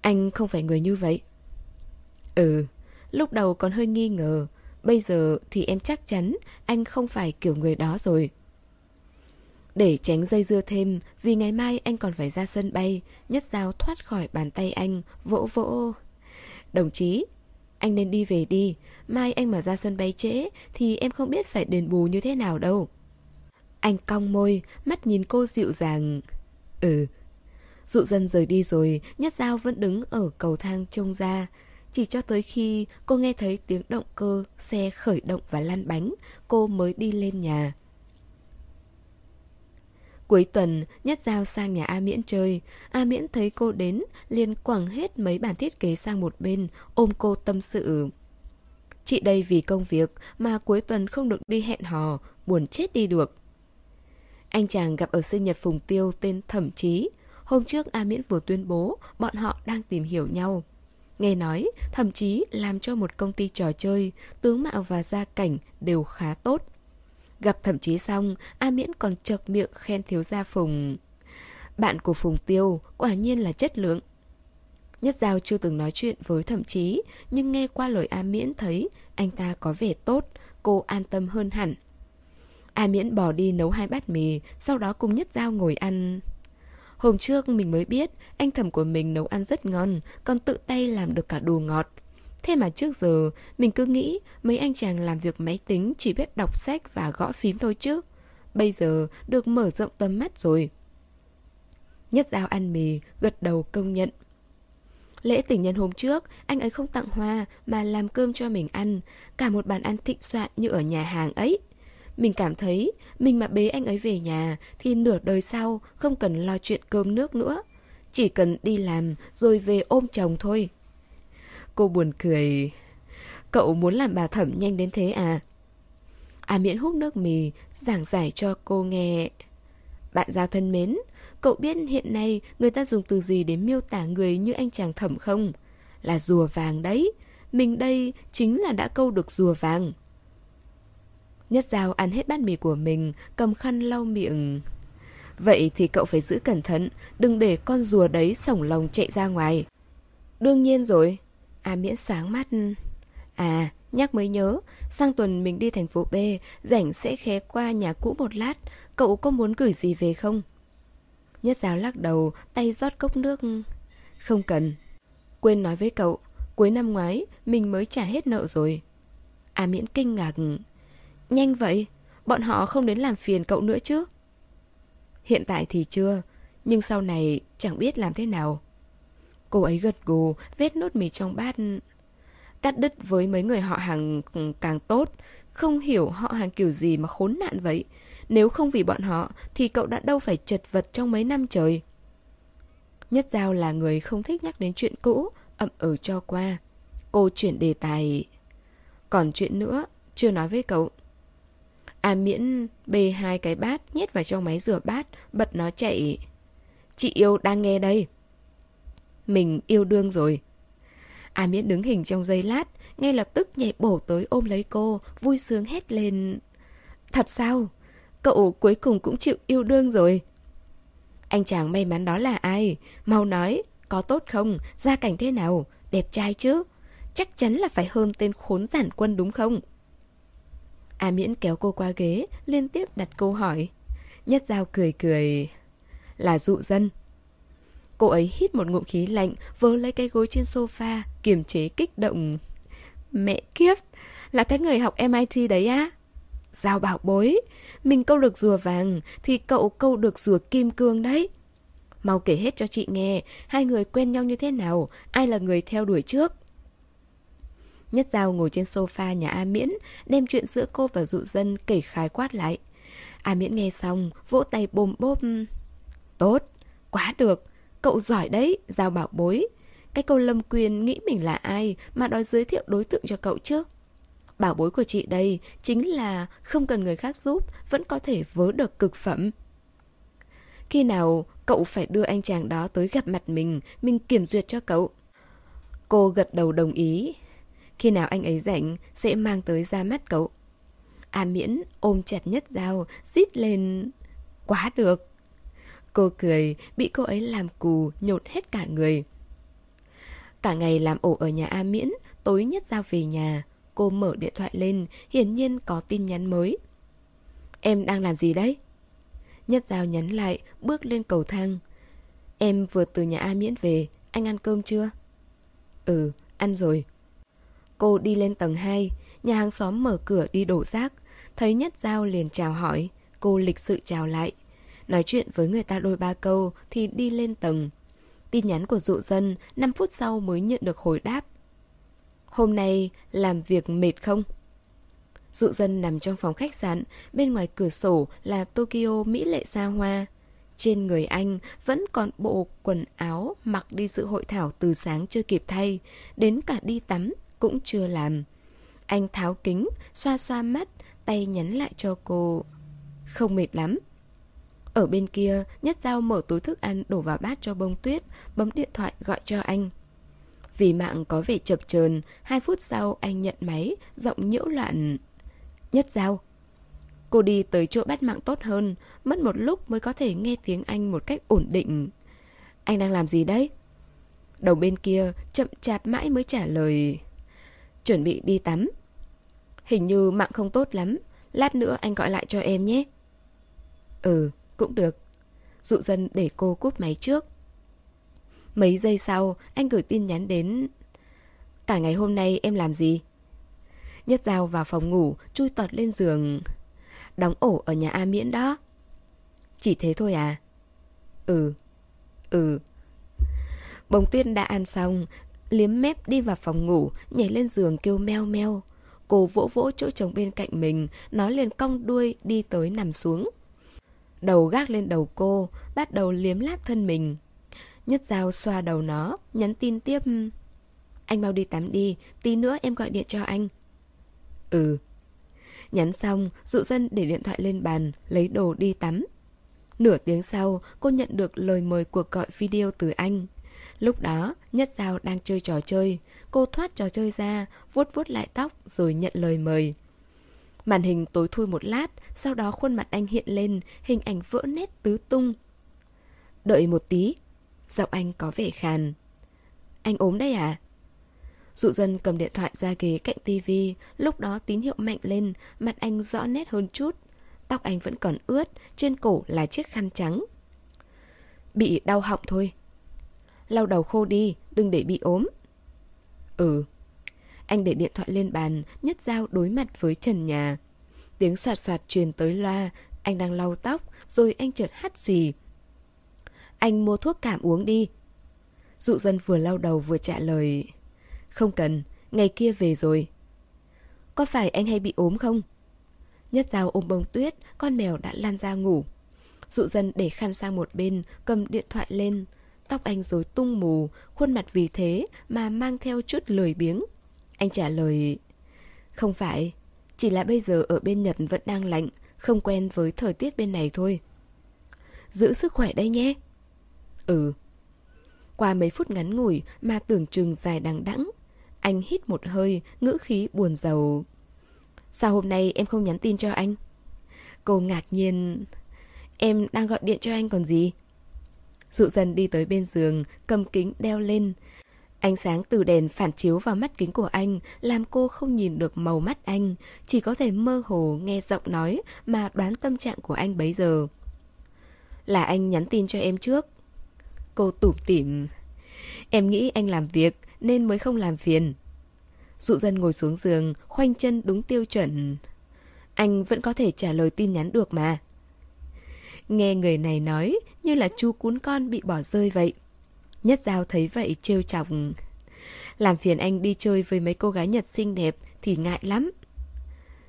Anh không phải người như vậy. Ừ, Lúc đầu còn hơi nghi ngờ Bây giờ thì em chắc chắn Anh không phải kiểu người đó rồi Để tránh dây dưa thêm Vì ngày mai anh còn phải ra sân bay Nhất Giao thoát khỏi bàn tay anh Vỗ vỗ Đồng chí anh nên đi về đi. Mai anh mà ra sân bay trễ Thì em không biết phải đền bù như thế nào đâu. Anh cong môi Mắt nhìn cô dịu dàng. Ừ. Dụ dân rời đi rồi Nhất dao vẫn đứng ở cầu thang trông ra. Chỉ cho tới khi cô nghe thấy tiếng động cơ, xe khởi động và lăn bánh, cô mới đi lên nhà. Cuối tuần, Nhất Giao sang nhà A Miễn chơi. A Miễn thấy cô đến, liền quẳng hết mấy bản thiết kế sang một bên, ôm cô tâm sự. Chị đây vì công việc mà cuối tuần không được đi hẹn hò, buồn chết đi được. Anh chàng gặp ở sinh nhật Phùng Tiêu tên Thẩm Chí. Hôm trước A Miễn vừa tuyên bố bọn họ đang tìm hiểu nhau. Nghe nói, thậm chí làm cho một công ty trò chơi, tướng mạo và gia cảnh đều khá tốt. Gặp thẩm chí xong, A Miễn còn chợt miệng khen thiếu gia Phùng. Bạn của Phùng Tiêu quả nhiên là chất lượng. Nhất Giao chưa từng nói chuyện với thẩm chí, nhưng nghe qua lời A Miễn thấy anh ta có vẻ tốt, cô an tâm hơn hẳn. A Miễn bỏ đi nấu hai bát mì, sau đó cùng Nhất Giao ngồi ăn. Hôm trước mình mới biết anh thẩm của mình nấu ăn rất ngon, còn tự tay làm được cả đồ ngọt. Thế mà trước giờ mình cứ nghĩ mấy anh chàng làm việc máy tính chỉ biết đọc sách và gõ phím thôi chứ. Bây giờ được mở rộng tầm mắt rồi. Nhất Giao ăn mì, gật đầu công nhận. Lễ tình nhân hôm trước, anh ấy không tặng hoa mà làm cơm cho mình ăn, cả một bàn ăn thịnh soạn như ở nhà hàng ấy. Mình cảm thấy mình mà bế anh ấy về nhà thì nửa đời sau không cần lo chuyện cơm nước nữa. Chỉ cần đi làm rồi về ôm chồng thôi. Cô buồn cười. Cậu muốn làm bà thẩm nhanh đến thế à? À miễn hút nước mì, giảng giải cho cô nghe. Bạn giao thân mến, cậu biết hiện nay người ta dùng từ gì để miêu tả người như anh chàng thẩm không? Là rùa vàng đấy. Mình đây chính là đã câu được rùa vàng. Nhất Giao ăn hết bát mì của mình, cầm khăn lau miệng. Vậy thì cậu phải giữ cẩn thận, đừng để con rùa đấy sổng lòng chạy ra ngoài. Đương nhiên rồi. À miễn sáng mắt. À, nhắc mới nhớ, sang tuần mình đi thành phố B, rảnh sẽ khé qua nhà cũ một lát, cậu có muốn gửi gì về không? Nhất giáo lắc đầu, tay rót cốc nước. Không cần. Quên nói với cậu, cuối năm ngoái mình mới trả hết nợ rồi. À miễn kinh ngạc. Nhanh vậy, bọn họ không đến làm phiền cậu nữa chứ? Hiện tại thì chưa, nhưng sau này chẳng biết làm thế nào. Cô ấy gật gù, vết nốt mì trong bát. Cắt đứt với mấy người họ hàng càng tốt, không hiểu họ hàng kiểu gì mà khốn nạn vậy. Nếu không vì bọn họ thì cậu đã đâu phải chật vật trong mấy năm trời. Nhất Giao là người không thích nhắc đến chuyện cũ, ậm ừ cho qua. Cô chuyển đề tài. Còn chuyện nữa, chưa nói với cậu. À miễn bê hai cái bát nhét vào trong máy rửa bát, bật nó chạy. Chị yêu đang nghe đây. Mình yêu đương rồi. À miễn đứng hình trong giây lát, ngay lập tức nhảy bổ tới ôm lấy cô, vui sướng hét lên. Thật sao? Cậu cuối cùng cũng chịu yêu đương rồi. Anh chàng may mắn đó là ai? Mau nói, có tốt không? Gia cảnh thế nào? Đẹp trai chứ? Chắc chắn là phải hơn tên khốn giản quân đúng không? A Miễn kéo cô qua ghế, liên tiếp đặt câu hỏi. Nhất Giao cười cười. Là dụ dân. Cô ấy hít một ngụm khí lạnh, vớ lấy cái gối trên sofa, kiềm chế kích động. Mẹ kiếp, là cái người học MIT đấy á? Giao bảo bối, mình câu được rùa vàng, thì cậu câu được rùa kim cương đấy. Mau kể hết cho chị nghe, hai người quen nhau như thế nào, ai là người theo đuổi trước. Nhất Giao ngồi trên sofa nhà A Miễn, đem chuyện giữa cô và dụ dân kể khái quát lại. A Miễn nghe xong, vỗ tay bồm bốp. Tốt, quá được, cậu giỏi đấy, Giao bảo bối. Cái câu Lâm Quyền nghĩ mình là ai mà đòi giới thiệu đối tượng cho cậu chứ? Bảo bối của chị đây chính là không cần người khác giúp, vẫn có thể vớ được cực phẩm. Khi nào cậu phải đưa anh chàng đó tới gặp mặt mình, mình kiểm duyệt cho cậu. Cô gật đầu đồng ý, khi nào anh ấy rảnh Sẽ mang tới ra mắt cậu A miễn ôm chặt nhất dao Rít lên Quá được Cô cười Bị cô ấy làm cù Nhột hết cả người Cả ngày làm ổ ở nhà A miễn Tối nhất giao về nhà Cô mở điện thoại lên Hiển nhiên có tin nhắn mới Em đang làm gì đấy? Nhất Giao nhắn lại, bước lên cầu thang. Em vừa từ nhà A Miễn về, anh ăn cơm chưa? Ừ, ăn rồi. Cô đi lên tầng 2, nhà hàng xóm mở cửa đi đổ rác. Thấy Nhất Giao liền chào hỏi, cô lịch sự chào lại. Nói chuyện với người ta đôi ba câu thì đi lên tầng. Tin nhắn của dụ dân 5 phút sau mới nhận được hồi đáp. Hôm nay làm việc mệt không? Dụ dân nằm trong phòng khách sạn, bên ngoài cửa sổ là Tokyo mỹ lệ xa hoa. Trên người anh vẫn còn bộ quần áo mặc đi dự hội thảo từ sáng chưa kịp thay, đến cả đi tắm cũng chưa làm. Anh tháo kính, xoa xoa mắt, tay nhắn lại cho cô. Không mệt lắm. Ở bên kia, Nhất Giao mở túi thức ăn đổ vào bát cho bông tuyết, bấm điện thoại gọi cho anh. Vì mạng có vẻ chập chờn, hai phút sau anh nhận máy, giọng nhiễu loạn. Nhất Giao. Cô đi tới chỗ bắt mạng tốt hơn, mất một lúc mới có thể nghe tiếng anh một cách ổn định. Anh đang làm gì đấy? Đầu bên kia chậm chạp mãi mới trả lời. Chuẩn bị đi tắm. Hình như mạng không tốt lắm, lát nữa anh gọi lại cho em nhé. Ừ, cũng được. Dụ dân để cô cúp máy trước. Mấy giây sau, anh gửi tin nhắn đến... Cả ngày hôm nay em làm gì? Nhất dao vào phòng ngủ, chui tọt lên giường. Đóng ổ ở nhà A Miễn đó. Chỉ thế thôi à? Ừ. Ừ. Bồng tuyên đã ăn xong, liếm mép đi vào phòng ngủ, nhảy lên giường kêu meo meo. Cô vỗ vỗ chỗ chồng bên cạnh mình, nó liền cong đuôi đi tới nằm xuống. Đầu gác lên đầu cô, bắt đầu liếm láp thân mình. Nhất dao xoa đầu nó, nhắn tin tiếp. Anh mau đi tắm đi, tí nữa em gọi điện cho anh. Ừ. Nhắn xong, dụ dân để điện thoại lên bàn, lấy đồ đi tắm. Nửa tiếng sau, cô nhận được lời mời cuộc gọi video từ anh. Lúc đó, Nhất Giao đang chơi trò chơi. Cô thoát trò chơi ra, vuốt vuốt lại tóc rồi nhận lời mời. Màn hình tối thui một lát, sau đó khuôn mặt anh hiện lên, hình ảnh vỡ nét tứ tung. Đợi một tí, giọng anh có vẻ khàn. Anh ốm đây à? Dụ dân cầm điện thoại ra ghế cạnh tivi, lúc đó tín hiệu mạnh lên, mặt anh rõ nét hơn chút. Tóc anh vẫn còn ướt, trên cổ là chiếc khăn trắng. Bị đau họng thôi. Lau đầu khô đi, đừng để bị ốm. Ừ. Anh để điện thoại lên bàn, nhất dao đối mặt với trần nhà. Tiếng soạt soạt truyền tới loa, anh đang lau tóc, rồi anh chợt hắt gì. Anh mua thuốc cảm uống đi. Dụ dân vừa lau đầu vừa trả lời. Không cần, ngày kia về rồi. Có phải anh hay bị ốm không? Nhất dao ôm bông tuyết, con mèo đã lan ra ngủ. Dụ dân để khăn sang một bên, cầm điện thoại lên. Tóc anh rối tung mù, khuôn mặt vì thế mà mang theo chút lười biếng. Anh trả lời, Không phải, Chỉ là bây giờ ở bên Nhật vẫn đang lạnh, Không quen với thời tiết bên này thôi. Giữ sức khỏe đây nhé. Ừ. Qua mấy phút ngắn ngủi mà tưởng chừng dài đằng đẵng, Anh hít một hơi, Ngữ khí buồn rầu. Sao hôm nay em không nhắn tin cho anh? Cô ngạc nhiên, Em đang gọi điện cho anh còn gì? Dụ dần đi tới bên giường, Cầm kính đeo lên Ánh sáng từ đèn phản chiếu vào mắt kính của anh làm cô không nhìn được màu mắt anh, chỉ có thể mơ hồ nghe giọng nói mà đoán tâm trạng của anh bấy giờ. Là anh nhắn tin cho em trước. Cô tủm tỉm. Em nghĩ anh làm việc nên mới không làm phiền. Dụ dân ngồi xuống giường, khoanh chân đúng tiêu chuẩn. Anh vẫn có thể trả lời tin nhắn được mà. Nghe người này nói như là chú cún con bị bỏ rơi vậy. Nhất Giao thấy vậy trêu chọc. Làm phiền anh đi chơi với mấy cô gái Nhật xinh đẹp thì ngại lắm.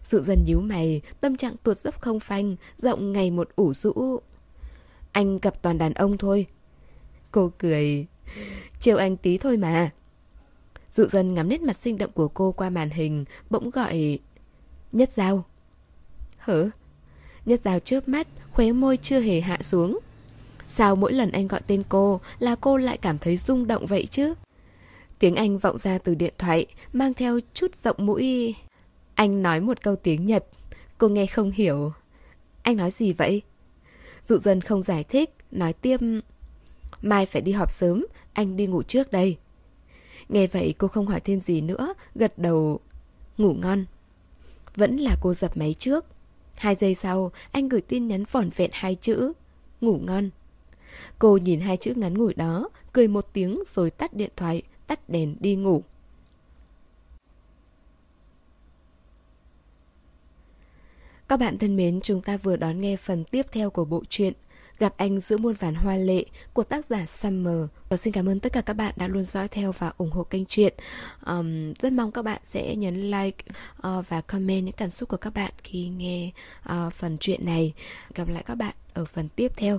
Sự dần nhíu mày, tâm trạng tuột dốc không phanh, rộng ngày một ủ rũ. Anh gặp toàn đàn ông thôi. Cô cười. Trêu anh tí thôi mà. Dụ Dân ngắm nét mặt sinh động của cô qua màn hình, bỗng gọi... Nhất Giao. Hở? Nhất Giao chớp mắt, khóe môi chưa hề hạ xuống. Sao mỗi lần anh gọi tên cô là cô lại cảm thấy rung động vậy chứ? Tiếng Anh vọng ra từ điện thoại, mang theo chút rộng mũi. Anh nói một câu tiếng Nhật, cô nghe không hiểu. Anh nói gì vậy? Dụ dân không giải thích, nói tiếp. Mai phải đi họp sớm, anh đi ngủ trước đây. Nghe vậy cô không hỏi thêm gì nữa, gật đầu. Ngủ ngon. Vẫn là cô dập máy trước. Hai giây sau, anh gửi tin nhắn vỏn vẹn hai chữ. Ngủ ngon. Cô nhìn hai chữ ngắn ngủi đó, cười một tiếng rồi tắt điện thoại, tắt đèn đi ngủ. Các bạn thân mến, chúng ta vừa đón nghe phần tiếp theo của bộ truyện Gặp anh giữa muôn vàn hoa lệ của tác giả Summer. Và xin cảm ơn tất cả các bạn đã luôn dõi theo và ủng hộ kênh truyện. Um, rất mong các bạn sẽ nhấn like uh, và comment những cảm xúc của các bạn khi nghe uh, phần truyện này. Gặp lại các bạn ở phần tiếp theo.